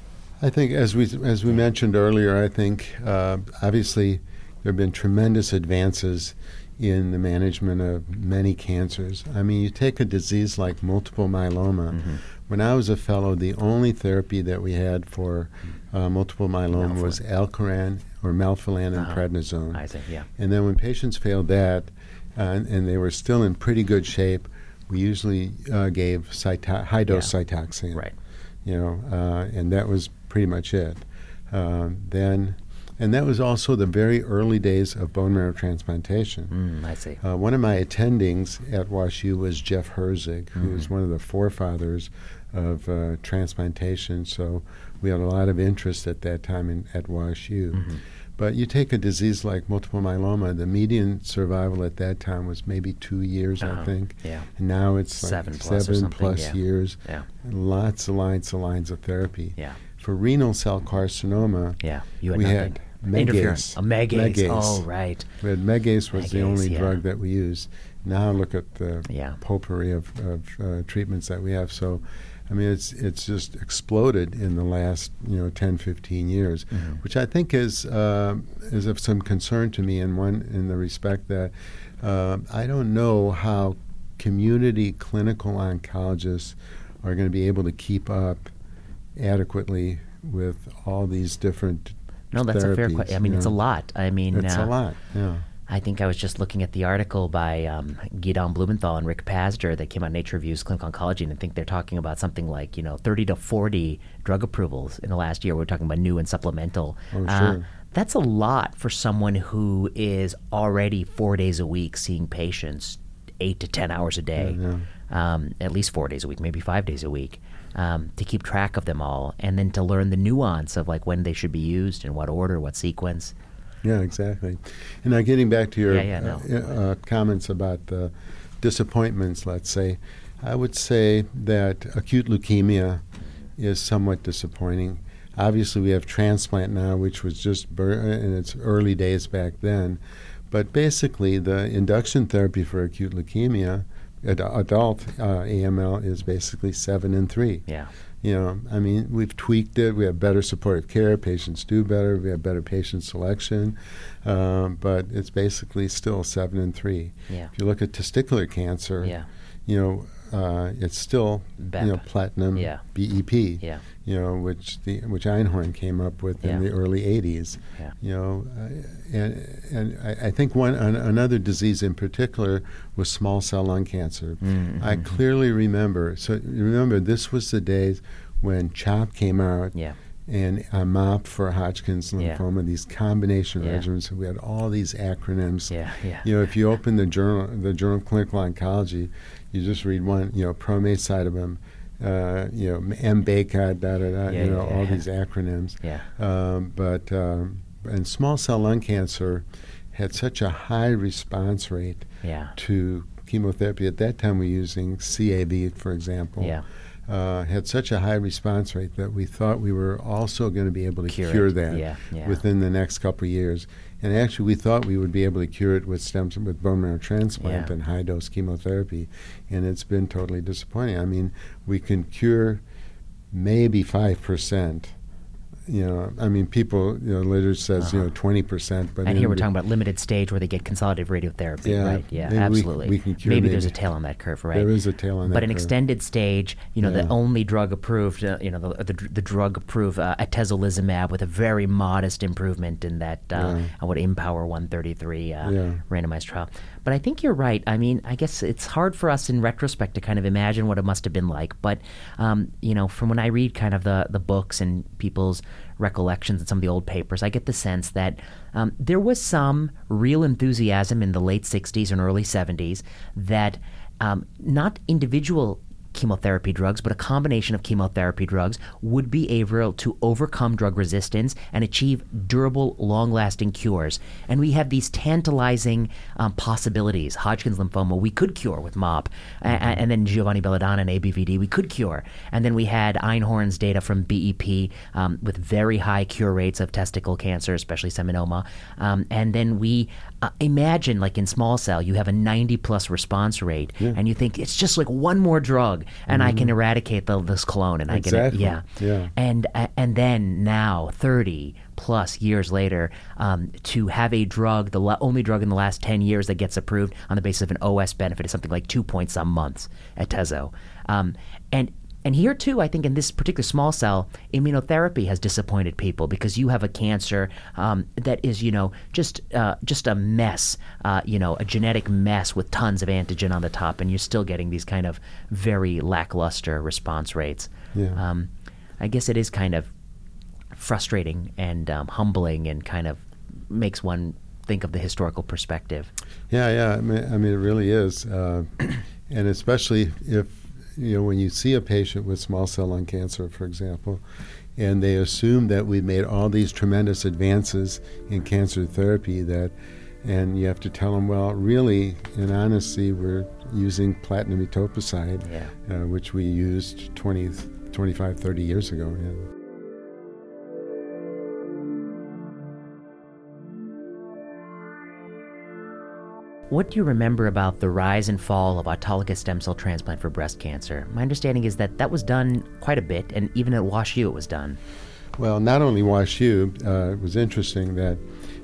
I think, as we as we mentioned earlier, I think uh, obviously there have been tremendous advances in the management of many cancers. I mean, you take a disease like multiple myeloma. Mm-hmm. When I was a fellow, the only therapy that we had for uh, multiple myeloma was Alkeran or melphalan and uh-huh. prednisone. I see, yeah. And then when patients failed that, uh, and they were still in pretty good shape, we usually uh, gave high dose yeah. cytoxan. Right. You know, uh, and that was pretty much it. Um, then, and that was also the very early days of bone marrow transplantation. Mm, I see. Uh, one of my attendings at WashU was Jeff Herzig, who mm-hmm. was one of the forefathers of uh, transplantation. So we had a lot of interest at that time in, at WashU. Mm-hmm. But you take a disease like multiple myeloma, the median survival at that time was maybe two years, uh-huh. I think. Yeah. And now it's seven like plus, seven plus yeah. years. Yeah. lots and lines and lines of therapy. Yeah. For renal cell carcinoma, yeah, you had we nothing. had Megace. A Megace. Megace. Oh, right. We had Megace was Megace, the only yeah. drug that we used. Now look at the yeah. potpourri of, of uh, treatments that we have. So I mean, it's it's just exploded in the last you know 10, 15 years, mm-hmm. which I think is uh, is of some concern to me in one in the respect that uh, I don't know how community clinical oncologists are going to be able to keep up adequately with all these different. No, that's therapies, a fair question. I mean, it's know? a lot. I mean, it's uh, a lot. Yeah. I think I was just looking at the article by um, Gideon Blumenthal and Rick Pazdur that came out in Nature Reviews Clinical Oncology, and I think they're talking about something like you know 30 to 40 drug approvals in the last year. We're talking about new and supplemental. Oh, uh, sure. Uh, that's a lot for someone who is already four days a week seeing patients eight to ten hours a day, yeah, yeah. Um, at least four days a week, maybe five days a week. Um, to keep track of them all, and then to learn the nuance of like when they should be used, in what order, what sequence. Yeah, exactly. And now getting back to your yeah, yeah, no. uh, uh, comments about the disappointments, let's say, I would say that acute leukemia is somewhat disappointing. Obviously, we have transplant now, which was just bur- in its early days back then. But basically, the induction therapy for acute leukemia, ad- adult uh, AML, is basically seven and three. Yeah. You know, I mean, we've tweaked it. We have better supportive care. Patients do better. We have better patient selection. Um, but it's basically still seven and three. Yeah. If you look at testicular cancer, yeah. you know, uh, it's still BEP. you know platinum yeah. BEP. Yeah. You know, which the which Einhorn came up with yeah. in the early '80s. Yeah. You know, uh, and and I, I think one an, another disease in particular was small cell lung cancer. Mm-hmm. I clearly remember. So remember, this was the days when CHOP came out. Yeah and AMAP for Hodgkin's lymphoma, yeah. these combination yeah. regimens. We had all these acronyms. Yeah, yeah. You know, if you open the journal, the Journal of Clinical Oncology, you just read one, you know, ProMACE-CytaBOM, uh, you know, MBACA, da da da, yeah, you know, yeah, all yeah. these acronyms. Yeah. Um, but um, and small cell lung cancer had such a high response rate yeah. to chemotherapy. At that time, we were using CAV, for example. Yeah. uh, had such a high response rate that we thought we were also going to be able to Cure cure, that Yeah, yeah. within the next couple of years. And actually, we thought we would be able to cure it with stem with bone marrow transplant Yeah. and high dose chemotherapy, and it's been totally disappointing. I mean, we can cure maybe five percent. You know, I mean, people, you know, literature says you know twenty percent, but Uh-huh. and here we're talking about limited stage where they get consolidative radiotherapy, Yeah, right? Yeah, maybe we- absolutely. we can cure maybe there's a tail on that curve, right? There is a tail on that But an curve. extended stage, you know, the only drug approved, uh, you know, the, the, the drug approved uh, atezolizumab with a very modest improvement in that, uh, Yeah. what IMpower133 uh, Yeah. randomized trial. But I think you're right. I mean, I guess it's hard for us in retrospect to kind of imagine what it must have been like. But, um, you know, from when I read kind of the, the books and people's recollections and some of the old papers, I get the sense that um, there was some real enthusiasm in the late 60s and early 70s that um, not individual chemotherapy drugs, but a combination of chemotherapy drugs would be able to overcome drug resistance and achieve durable, long lasting cures. And we have these tantalizing um, possibilities. Hodgkin's lymphoma, we could cure with MOPP. A- a- and then Giovanni Bonadonna and ABVD, we could cure. And then we had Einhorn's data from BEP um, with very high cure rates of testicle cancer, especially seminoma. Um, and then we imagine, like in small cell, you have a 90 plus response rate, and you think it's just like one more drug, and I can eradicate the, this clone, and I Exactly. can, yeah, Yeah. and uh, and then now 30 plus years later um, to have a drug the la- only drug in the last 10 years that gets approved on the basis of an os benefit is something like two points some months at tezo um, and and here too, I think in this particular small cell, immunotherapy has disappointed people because you have a cancer um, that is, you know, just uh, just a mess, uh, you know, a genetic mess with tons of antigen on the top, and you're still getting these kind of very lackluster response rates. Yeah. Um, I guess it is kind of frustrating and um, humbling, and kind of makes one think of the historical perspective. Yeah, yeah. I mean, I mean it really is, uh, and especially if you know when you see a patient with small cell lung cancer, for example, and they assume that we've made all these tremendous advances in cancer therapy that. And you have to tell them, well, really, in honesty, we're using platinum etoposide, Yeah. uh, which we used 20, 25, 30 years ago. Yeah. What do you remember about the rise and fall of autologous stem cell transplant for breast cancer? My understanding is that that was done quite a bit, and even at WashU it was done. Well, not only WashU, uh, it was interesting that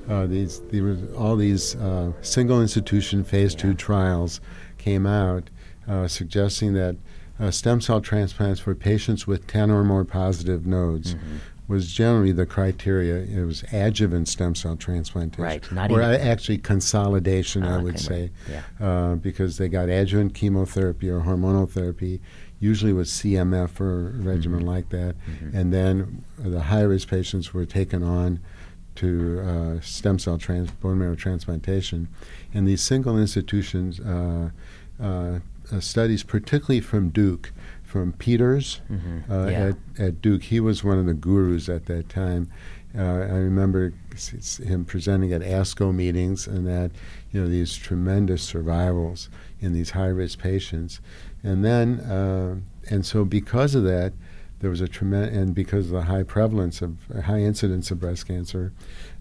uh, these there was all these uh, single institution phase two trials came out uh, suggesting that uh, stem cell transplants for patients with 10 or more positive nodes Mm-hmm. Was generally the criteria. It was adjuvant stem cell transplantation. Right, not or even- actually consolidation, Ah, I would okay, say, right, uh, because they got adjuvant chemotherapy or hormonal therapy, usually with CMF or regimen Mm-hmm. like that, and then the high risk patients were taken on to uh, stem cell trans- bone marrow transplantation, and these single institutions uh, uh, uh, studies, particularly from Duke, from Peters uh, Yeah. at, at Duke, he was one of the gurus at that time. Uh, I remember him presenting at ASCO meetings, and that you know these tremendous survivals in these high risk patients, and then uh, and so because of that, there was a tremendous and because of the high prevalence of high incidence of breast cancer,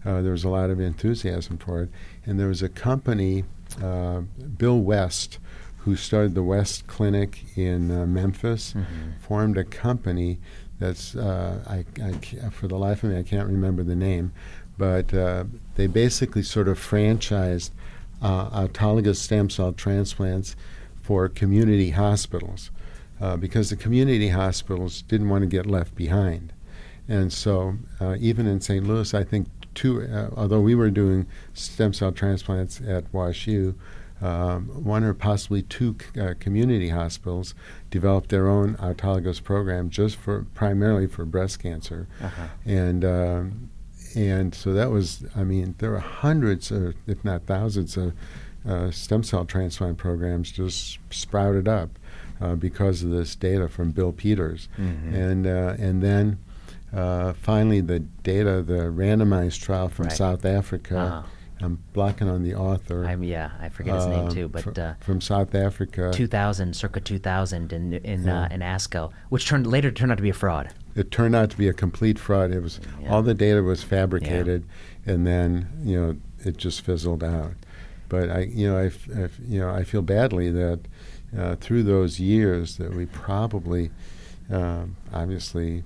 uh, there was a lot of enthusiasm for it, and there was a company, uh, Bill West, who started the West Clinic in uh, Memphis, formed a company that's uh, I, I for the life of me I can't remember the name, but uh, they basically sort of franchised uh, autologous stem cell transplants for community hospitals uh, because the community hospitals didn't want to get left behind. And so, uh, even in St. Louis, I think two, uh, although we were doing stem cell transplants at WashU, um, one or possibly two c- uh, community hospitals developed their own autologous program just for primarily for breast cancer, Uh-huh. and um, and so that was I mean there are hundreds or if not thousands of uh, stem cell transplant programs just sprouted up uh, because of this data from Bill Peters, Mhm. and uh, and then. Uh, finally, the data, the randomized trial from Right. South Africa, Uh-huh. I'm blocking on the author. I'm, yeah, I forget his name um, too, but fr- uh, from South Africa. 2000, circa 2000, in in Yeah. uh, in ASCO, which turned later turned out to be a fraud. It turned out to be a complete fraud. It was Yeah. all the data was fabricated, and then you know it just fizzled out. But I, you know, I, I you know, I feel badly that uh, through those years that we probably, um, obviously,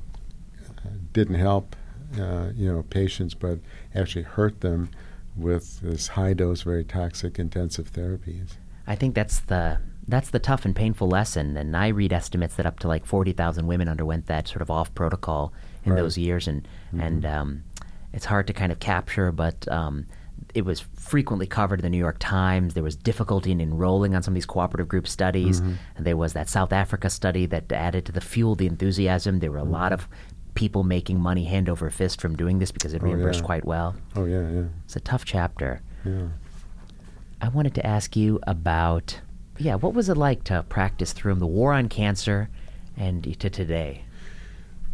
uh, didn't help, uh, you know, patients, but actually hurt them with this high dose, very toxic intensive therapies. I think that's the that's the tough and painful lesson. And I read estimates that up to like forty thousand women underwent that sort of off protocol in Right. those years, and and um, it's hard to kind of capture, but. Um, it was frequently covered in the New York Times. There was difficulty in enrolling on some of these cooperative group studies. And there was that South Africa study that added to the fuel the enthusiasm. There were a lot of people making money hand over fist from doing this because it Oh, reimbursed yeah. quite well. Oh yeah, yeah, It's a tough chapter. yeah. I wanted to ask you about, yeah, what was it like to practice through the war on cancer and to today?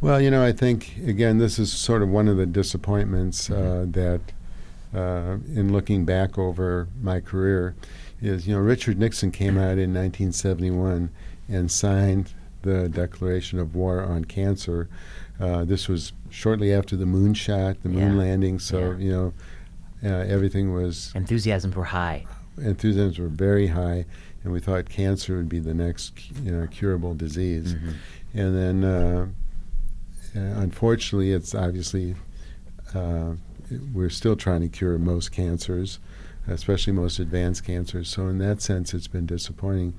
Well, you know, I think again, this is sort of one of the disappointments uh, Mm-hmm. that, uh, in looking back over my career, is you know Richard Nixon came out in 1971 and signed the Declaration of War on Cancer. Uh, this was shortly after the moon shot, the moon Yeah. landing. So Yeah. you know, uh, everything was Enthusiasms were high. enthusiasms were very high, and we thought cancer would be the next you know, curable disease. Mhm. And then, uh, uh, unfortunately, it's obviously uh, we're still trying to cure most cancers, especially most advanced cancers. So in that sense, it's been disappointing.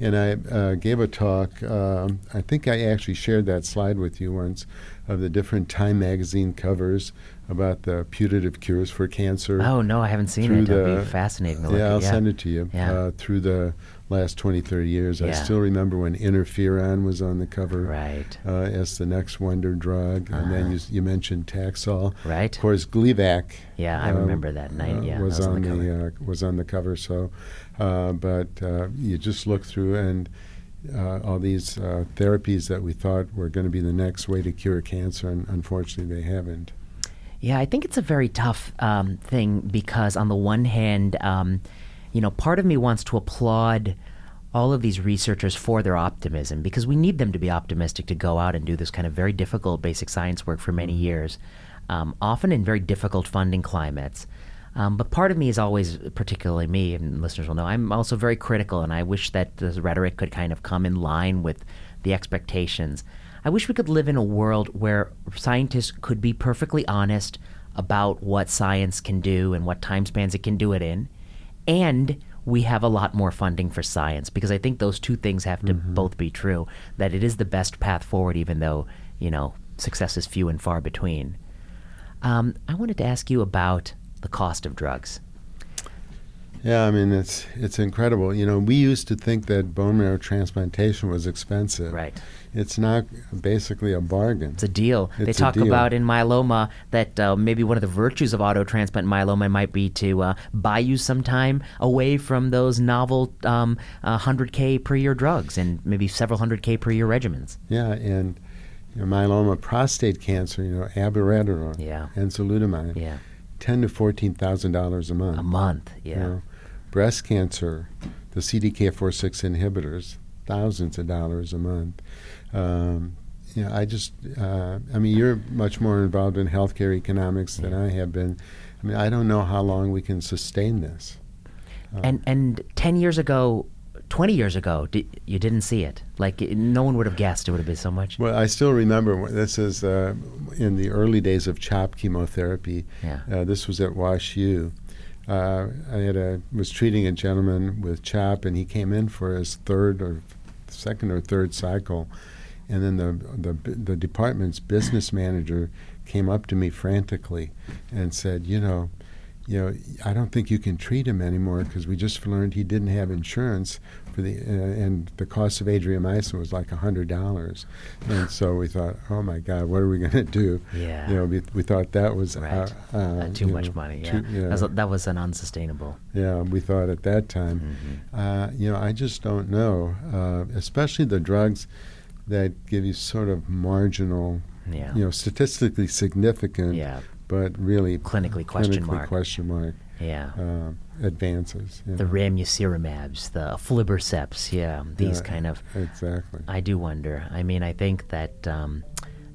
And I uh, gave a talk. Um, I think I actually shared that slide with you once of the different Time magazine covers about the putative cures for cancer. Oh, no, I haven't seen it. That'd the- be fascinating to look yeah. I'll send it to you. Yeah. Uh, through the last 20, 30 years. I still remember when interferon was on the cover Right, uh, as the next wonder drug. And then Uh-huh. you, you mentioned Taxol. right. Of course, Gleevec Yeah, I uh, remember that night. uh, Yeah, was, was on on the uh, was on the cover. So, uh, but uh, you just look through and uh, all these uh, therapies that we thought were going to be the next way to cure cancer, and unfortunately, they haven't. Yeah, I think it's a very tough um, thing because, on the one hand, um, you know, part of me wants to applaud all of these researchers for their optimism because we need them to be optimistic to go out and do this kind of very difficult basic science work for many years, um, often in very difficult funding climates. Um, but part of me is always, particularly me, and listeners will know, I'm also very critical, and I wish that the rhetoric could kind of come in line with the expectations. I wish we could live in a world where scientists could be perfectly honest about what science can do and what time spans it can do it in, and we have a lot more funding for science because I think those two things have to both be true. That it is the best path forward, even though you know success is few and far between. Um, I wanted to ask you about the cost of drugs. Yeah, I mean it's it's incredible. You know, we used to think that bone marrow transplantation was expensive. Right. It's not basically a bargain. It's a deal. they It's a talk deal. about in myeloma that uh, maybe one of the virtues of auto transplant myeloma might be to uh, buy you some time away from those novel um, uh, 100K per year drugs and maybe several hundred K per year regimens. Yeah, and you know, myeloma, prostate cancer, you know, abiraterone, Yeah. enzalutamide, Yeah. ten to fourteen thousand dollars a month. A month. you Yeah. know. breast cancer, the CDK4/6 inhibitors, thousands of dollars a month. Um, you know, I just, uh, I mean, you're much more involved in healthcare economics than I have been. I mean, I don't know how long we can sustain this. Uh, And and 10 years ago, 20 years ago, di- you didn't see it. Like it- no one would have guessed it would have been so much. Well, I still remember this is uh, in the early days of CHOP chemotherapy. Yeah. Uh, this was at Wash U. Uh, I had a was treating a gentleman with CHOP, and he came in for his third or second or third cycle, and then the the the department's business manager came up to me frantically and said, you know. You know, I don't think you can treat him anymore because we just learned he didn't have insurance for the, uh, and the cost of adriamycin was like a hundred dollars, and so we thought, oh my God, what are we going to do? Yeah. You know, we, we thought that was uh, Right. uh, Uh, too much know, money. Yeah. too- That, was, that was an unsustainable. yeah, we thought at that time. Mm-hmm. Uh, you know, I just don't know, uh, especially the drugs that give you sort of marginal, Yeah. you know, statistically significant yeah. but really clinically question clinically mark. question mark yeah. uh, advances. the know. ramucirumabs, the aflibercepts, yeah, these Yeah, kind of. exactly. I do wonder. I mean, I think that um,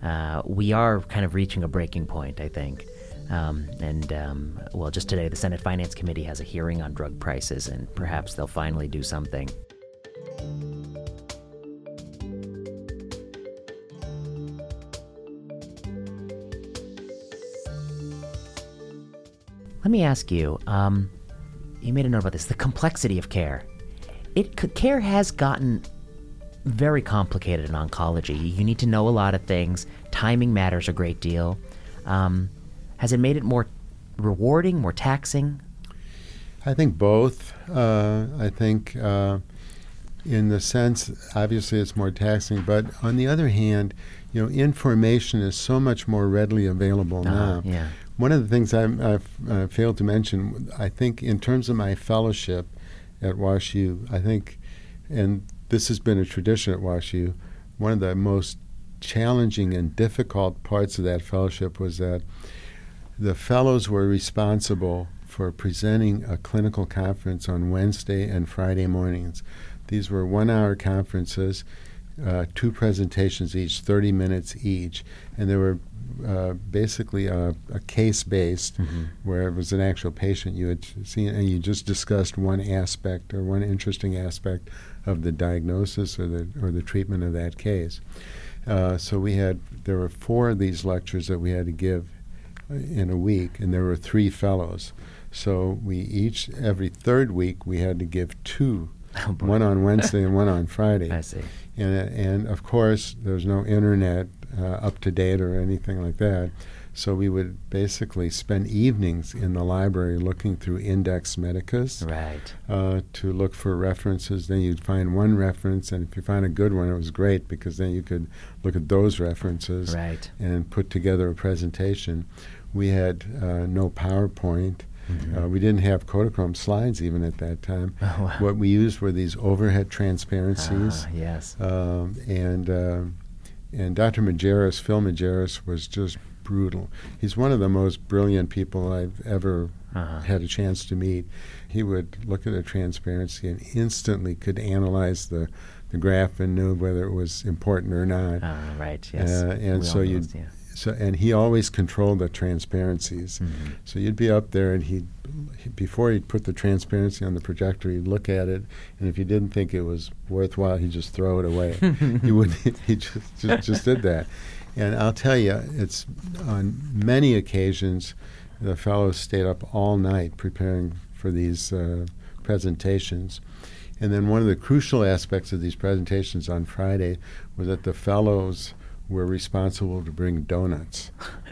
uh, we are kind of reaching a breaking point. I think, um, and um, well, just today, the Senate Finance Committee has a hearing on drug prices, and perhaps they'll finally do something. Let me ask you. Um, you made a note about this. The complexity of care. It care has gotten very complicated in oncology. You need to know a lot of things. Timing matters a great deal. Um, has it made it more rewarding, more taxing? I think both. Uh, I think, uh, in the sense, obviously, it's more taxing, but on the other hand, you know, information is so much more readily available now. Uh, yeah. One of the things I'm, I've uh, failed to mention, I think, in terms of my fellowship at WashU, I think, and this has been a tradition at WashU, one of the most challenging and difficult parts of that fellowship was that the fellows were responsible for presenting a clinical conference on Wednesday and Friday mornings. These were one hour conferences, uh, two presentations each, 30 minutes each, and there were uh, basically a, a case based, where it was an actual patient you had seen, and you just discussed one aspect or one interesting aspect of the diagnosis or the, or the treatment of that case. Uh, so we had, there were four of these lectures that we had to give uh, in a week, and there were three fellows. So we each, every third week, we had to give two, Oh, one on Wednesday and one on Friday. I see. And, uh, and of course, there's no internet uh, up to date or anything like that. So we would basically spend evenings in the library looking through Index Medicus Right. uh, to look for references. Then you'd find one reference, and if you find a good one, it was great because then you could look at those references Right. and put together a presentation. We had uh, no PowerPoint. Mhm. Uh, we didn't have Kodachrome slides even at that time. Oh, wow. What we used were these overhead transparencies. Ah, yes. Um, and uh, and Dr. Majerus, Phil Majerus, was just brutal. He's one of the most brilliant people I've ever Uh-huh. had a chance to meet. He would look at a transparency and instantly could analyze the, the graph and knew whether it was important or not. Ah, right. Yes. Uh, and We so you'd those, yeah. So and he always controlled the transparencies. Mhm. So you'd be up there, and he'd he, before he'd put the transparency on the projector, he'd look at it, and if he didn't think it was worthwhile, he'd just throw it away. he wouldn't. He just, just just did that. And I'll tell you, it's on many occasions, the fellows stayed up all night preparing for these uh, presentations. And then one of the crucial aspects of these presentations on Friday was that the fellows were responsible to bring donuts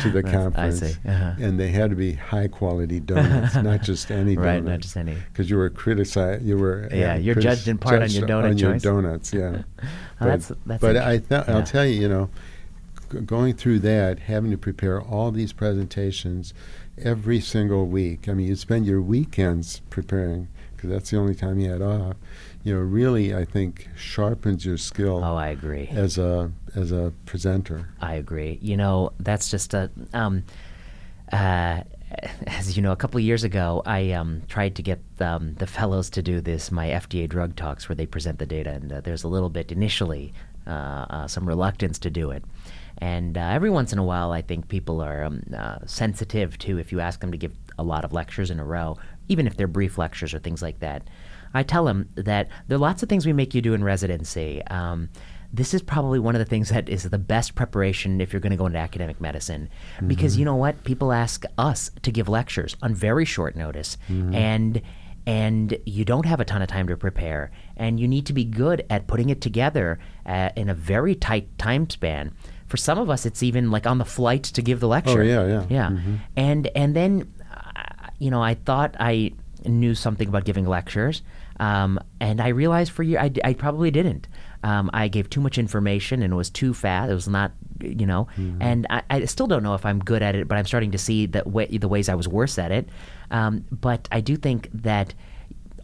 to the conference. I see. Uh-huh. And they had to be high quality donuts, not just any donuts. Right, not just any. Because you were criticized, you were Yeah, uh, you're critic- judged in part on your judged donut on your donuts, yeah. Oh, that's- that's but I th- yeah. I'll tell you, you know, g- going through that, having to prepare all these presentations every single week. I mean, you spend your weekends preparing because that's the only time you had off. You know, really, I think sharpens your skill Oh, I agree. as a as a presenter. I agree. You know, that's just a. Um, uh, as you know, a couple of years ago, I um, tried to get um, the fellows to do this, my FDA drug talks, where they present the data, and uh, there's a little bit initially uh, uh, some reluctance to do it. And uh, every once in a while, I think people are um, uh, sensitive to if you ask them to give a lot of lectures in a row, even if they're brief lectures or things like that. I tell them that there are lots of things we make you do in residency. Um, this is probably one of the things that is the best preparation if you're going to go into academic medicine. Because you know what? People ask us to give lectures on very short notice. And and you don't have a ton of time to prepare and you need to be good at putting it together uh, in a very tight time span for some of us it's even like on the flight to give the lecture Oh, yeah, yeah. yeah Mhm. and and then uh, you know i thought i knew something about giving lectures um, and i realized for you I, I probably didn't um, i gave too much information and it was too fast it was not you know and I, I still don't know if i'm good at it but i'm starting to see that way, the ways i was worse at it um, but i do think that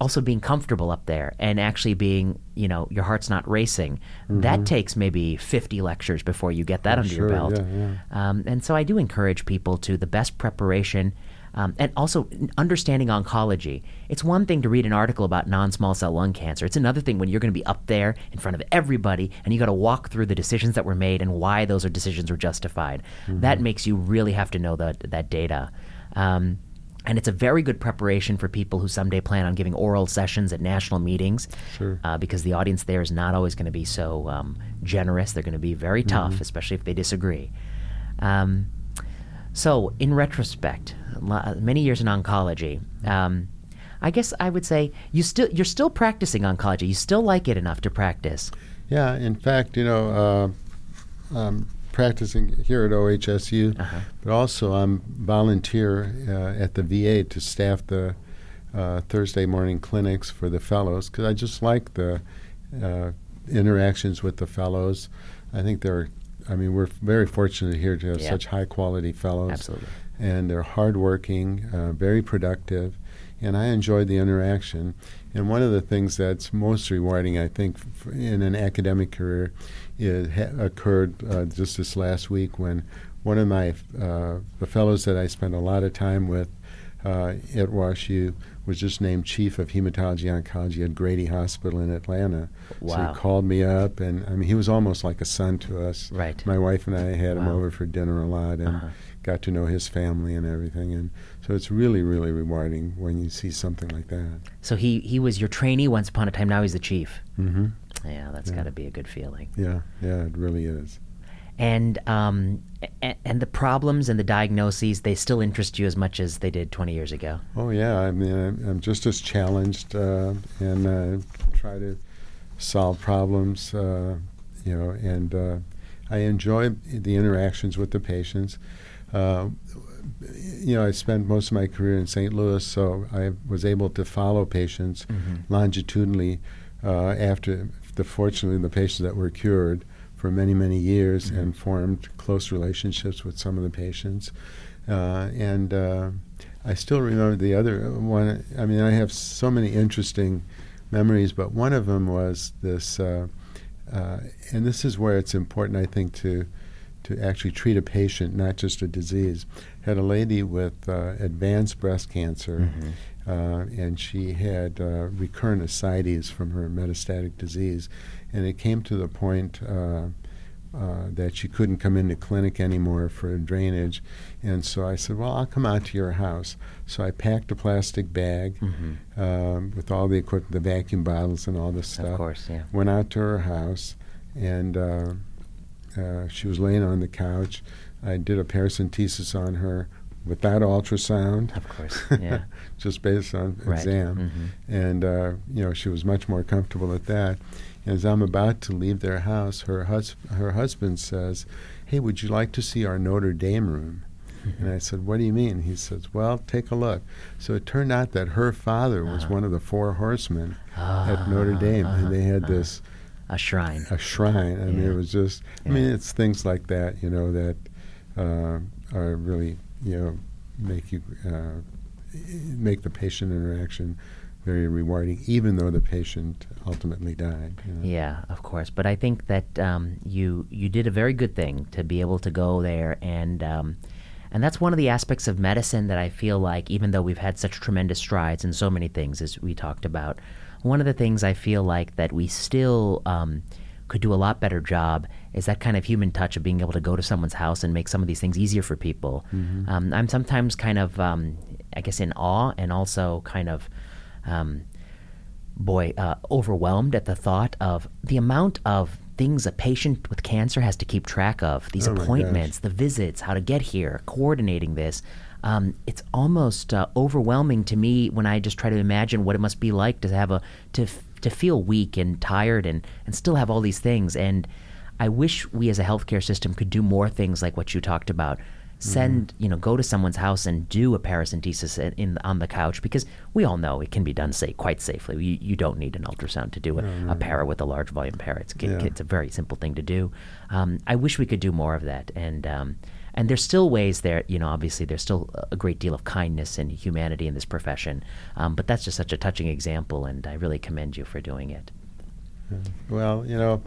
also being comfortable up there and actually being, you know, your heart's not racing. That takes maybe 50 lectures before you get that under your Mm-hmm. belt. yeah, Um, and so I do encourage people to the best preparation. Um, and also understanding oncology. It's one thing to read an article about non-small cell lung cancer. It's another thing when you're going to be up there in front of everybody and you got to walk through the decisions that were made and why those are decisions were justified. That makes you really have to know that that data. Um, and it's a very good preparation for people who someday plan on giving oral sessions at national meetings, Sure. uh, because the audience there is not always going to be so um, generous. They're going to be very tough, especially if they disagree. Um, so, in retrospect, many years in oncology, um, I guess I would say you still you're still practicing oncology. You still like it enough to practice. Yeah, in fact, you know, uh, I'm practicing here at OHSU, Uh-huh. but also I'm volunteer uh, at the VA to staff the uh, Thursday morning clinics for the fellows because I just like the uh, interactions with the fellows. I think they're, I mean, we're very fortunate here to have Yeah. such high quality fellows Absolutely. and they're hardworking, uh, very productive, and I enjoy the interaction. And one of the things that's most rewarding, I think, f- in an academic career, it ha- occurred uh, just this last week when one of my uh, the fellows that I spent a lot of time with uh, at WashU was just named chief of hematology oncology at Grady Hospital in Atlanta. So he called me up, and I mean, he was almost like a son to us. Right. My wife and I had him over for dinner a lot, and Uh-huh. got to know his family and everything. And so it's really, really rewarding when you see something like that. So he he was your trainee once upon a time. Now he's the chief. Mm-hmm. Yeah, that's Yeah. got to be a good feeling. Yeah, yeah, it really is. And um, and, and the problems and the diagnoses they still interest you as much as they did 20 years ago. Oh yeah, I mean, I'm, just as challenged uh, and uh, try to solve problems, uh, you know, and uh, I enjoy the interactions with the patients. Uh, you know, I spent most of my career in St. Louis, so I was able to follow patients longitudinally uh, after, the, fortunately, the patients that were cured for many, many years and formed close relationships with some of the patients. Uh, and uh, I still remember the other one. I mean, I have so many interesting memories, but one of them was this, uh, uh, and this is where it's important, I think, to to actually treat a patient, not just a disease. Had a lady with uh, advanced breast cancer, uh, and she had uh, recurrent ascites from her metastatic disease, and it came to the point. Uh, uh, that she couldn't come into clinic anymore for drainage, and so I said, "Well, I'll come out to your house." So I packed a plastic bag um, with all the equipment, the vacuum bottles, and all this stuff. Of course, yeah. Went out to her house, and uh, she was laying on the couch. I did a paracentesis on her without ultrasound. Of course, yeah. just based on Right. exam, Mhm. and uh, you know she was much more comfortable at that. As I'm about to leave their house, her hus- her husband says, "Hey, would you like to see our Notre Dame room?" And I said, "What do you mean?" He says, "Well, take a look." So it turned out that her father was Uh-huh. one of the four horsemen Ah, at Notre Dame, and they had uh-huh. this A shrine. a shrine. I mean, it was just. I mean, it's things like that, you know, that uh, are really, you know, make you uh, make the patient interaction very rewarding, even though the patient ultimately died. You know? Yeah, of course. But I think that um, you you did a very good thing to be able to go there, and um, and that's one of the aspects of medicine that I feel like, even though we've had such tremendous strides in so many things, as we talked about, one of the things I feel like that we still um, could do a lot better job is that kind of human touch of being able to go to someone's house and make some of these things easier for people. Um, I'm sometimes kind of, um, I guess, in awe and also kind of. Um, boy, uh, overwhelmed at the thought of the amount of things a patient with cancer has to keep track of these Oh appointments, the visits, how to get here, coordinating this. Um, it's almost uh, overwhelming to me when I just try to imagine what it must be like to have a to to feel weak and tired and and still have all these things. And I wish we as a healthcare system could do more things like what you talked about. Send you know go to someone's house and do a paracentesis in, in on the couch because we all know it can be done safe, quite safely. You, you don't need an ultrasound to do a, a para with a large volume para. It's, Yeah. it's a very simple thing to do. Um, I wish we could do more of that, and um, and there's still ways there. You know, obviously, there's still a great deal of kindness and humanity in this profession. Um, but that's just such a touching example, and I really commend you for doing it. Well, you know,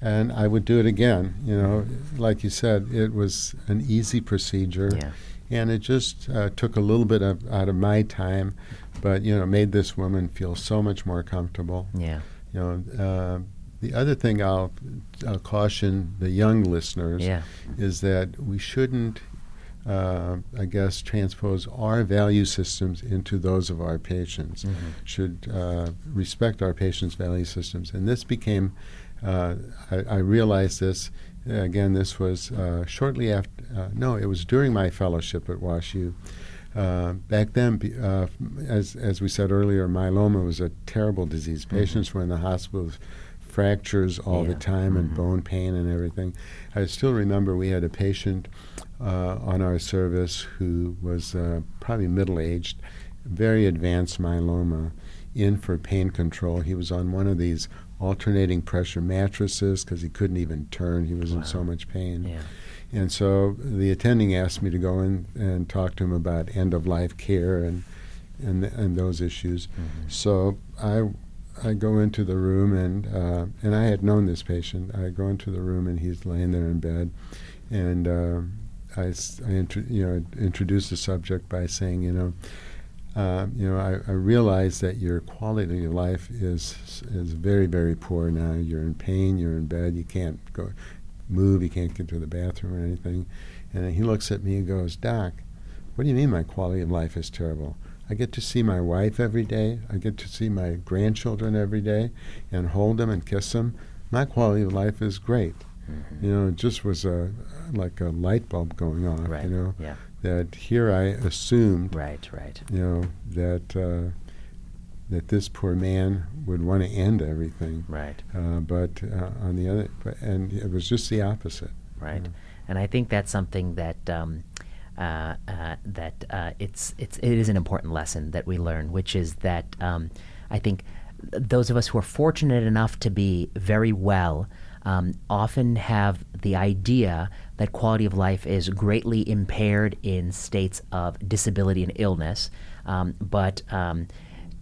and I would do it again. You know, like you said, it was an easy procedure, Yeah. and it just uh, took a little bit of, out of my time, but you know, made this woman feel so much more comfortable. Yeah. You know, uh, the other thing I'll, I'll caution the young listeners Yeah. is that we shouldn't, uh, I guess, transpose our value systems into those of our patients. Mhm. Should uh, respect our patients' value systems. And this became, uh, I, I realized this. Again, this was uh, shortly after. Uh, no, it was during my fellowship at WashU. Uh, back then, uh, as as we said earlier, myeloma was a terrible disease. Patients were in the hospital with fractures all Yeah. the time and Mhm. bone pain and everything. I still remember we had a patient uh, on our service who was uh, probably middle aged, very advanced myeloma, in for pain control. He was on one of these alternating pressure mattresses because he couldn't even turn. He was in so much pain. Yeah. And so the attending asked me to go in and talk to him about end of life care and and and those issues. Mhm. So I I go into the room and uh, and I had known this patient. I go into the room and he's laying there in bed, and uh, I, I you know introduce the subject by saying you know. Uh, you know, I, I realize that your quality of life is is very, very poor now. You're in pain. You're in bed. You can't go move. You can't get to the bathroom or anything. And he looks at me and goes, "Doc, what do you mean my quality of life is terrible? I get to see my wife every day. I get to see my grandchildren every day and hold them and kiss them. My quality of life is great. Mhm. You know, it just was a like a light bulb going off. Right. You know Yeah. that here I assumed, Right. Right. you know, that uh, that this poor man would want to end everything. Right. Uh, but uh, on the other, but, and it was just the opposite. right? Yeah. And I think that's something that um, uh, uh, that uh, it's it's it is an important lesson that we learn, which is that um, I think those of us who are fortunate enough to be very well um, often have the idea that quality of life is greatly impaired in states of disability and illness, um, but um,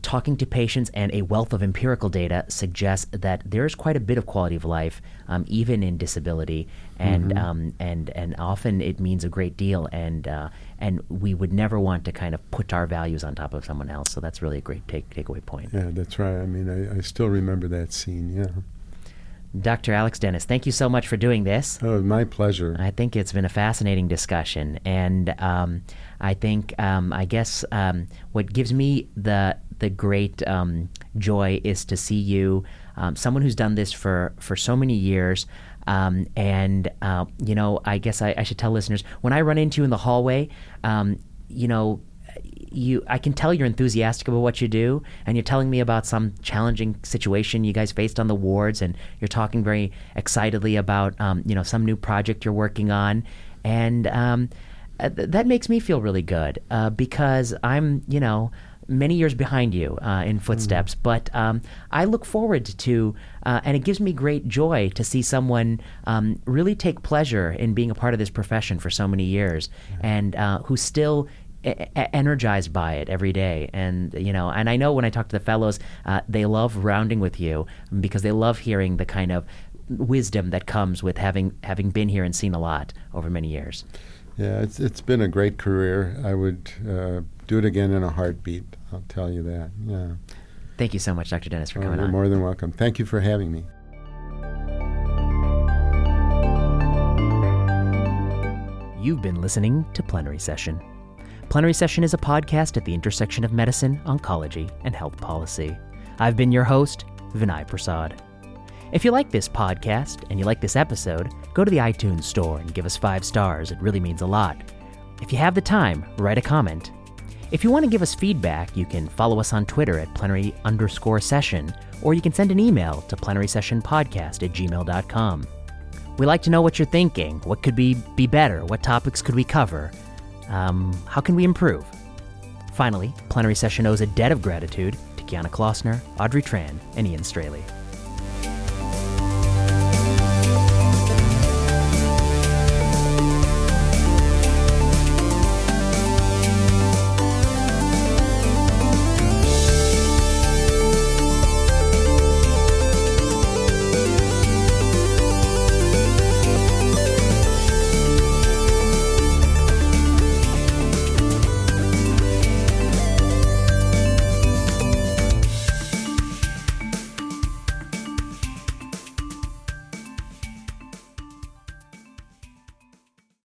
talking to patients and a wealth of empirical data suggests that there's quite a bit of quality of life, um, even in disability, and um, and and often it means a great deal. And uh, and we would never want to kind of put our values on top of someone else. So that's really a great take takeaway point. Yeah, that's right. I mean, I, I still remember that scene. Yeah. Dr. Alex Denes, thank you so much for doing this. Oh, my pleasure. I think it's been a fascinating discussion, and um, I think um, I guess um, what gives me the the great um, joy is to see you, um, someone who's done this for for so many years. Um, and uh, you know, I guess I, I should tell listeners when I run into you in the hallway, um, you know, you I can tell you're enthusiastic about what you do and you're telling me about some challenging situation you guys faced on the wards and you're talking very excitedly about um, you know some new project you're working on and um, uh, th- that makes me feel really good uh, because I'm you know many years behind you uh, in footsteps but um, I look forward to uh, and it gives me great joy to see someone um, really take pleasure in being a part of this profession for so many years and uh, who still energized by it every day. And you know and i know when i talk to the fellows uh, they love rounding with you because they love hearing the kind of wisdom that comes with having having been here and seen a lot over many years. Yeah, it's it's been a great career. I would uh, do it again in a heartbeat. I'll tell you that. Yeah. thank you so much dr Denes for Oh, coming you're on more than welcome. Thank you for having me. You've been listening to Plenary Session. Plenary Session is a podcast at the intersection of medicine, oncology, and health policy. I've been your host, Vinay Prasad. If you like this podcast and you like this episode, go to the iTunes store and give us five stars. It really means a lot. If you have the time, write a comment. If you want to give us feedback, you can follow us on Twitter at plenary underscore session, or you can send an email to plenarysessionpodcast at gmail.com. We like to know what you're thinking. What could be, be better? What topics could we cover? Um, how can we improve? Finally, Plenary Session owes a debt of gratitude to Kiana Klossner, Audrey Tran, and Ian Straley.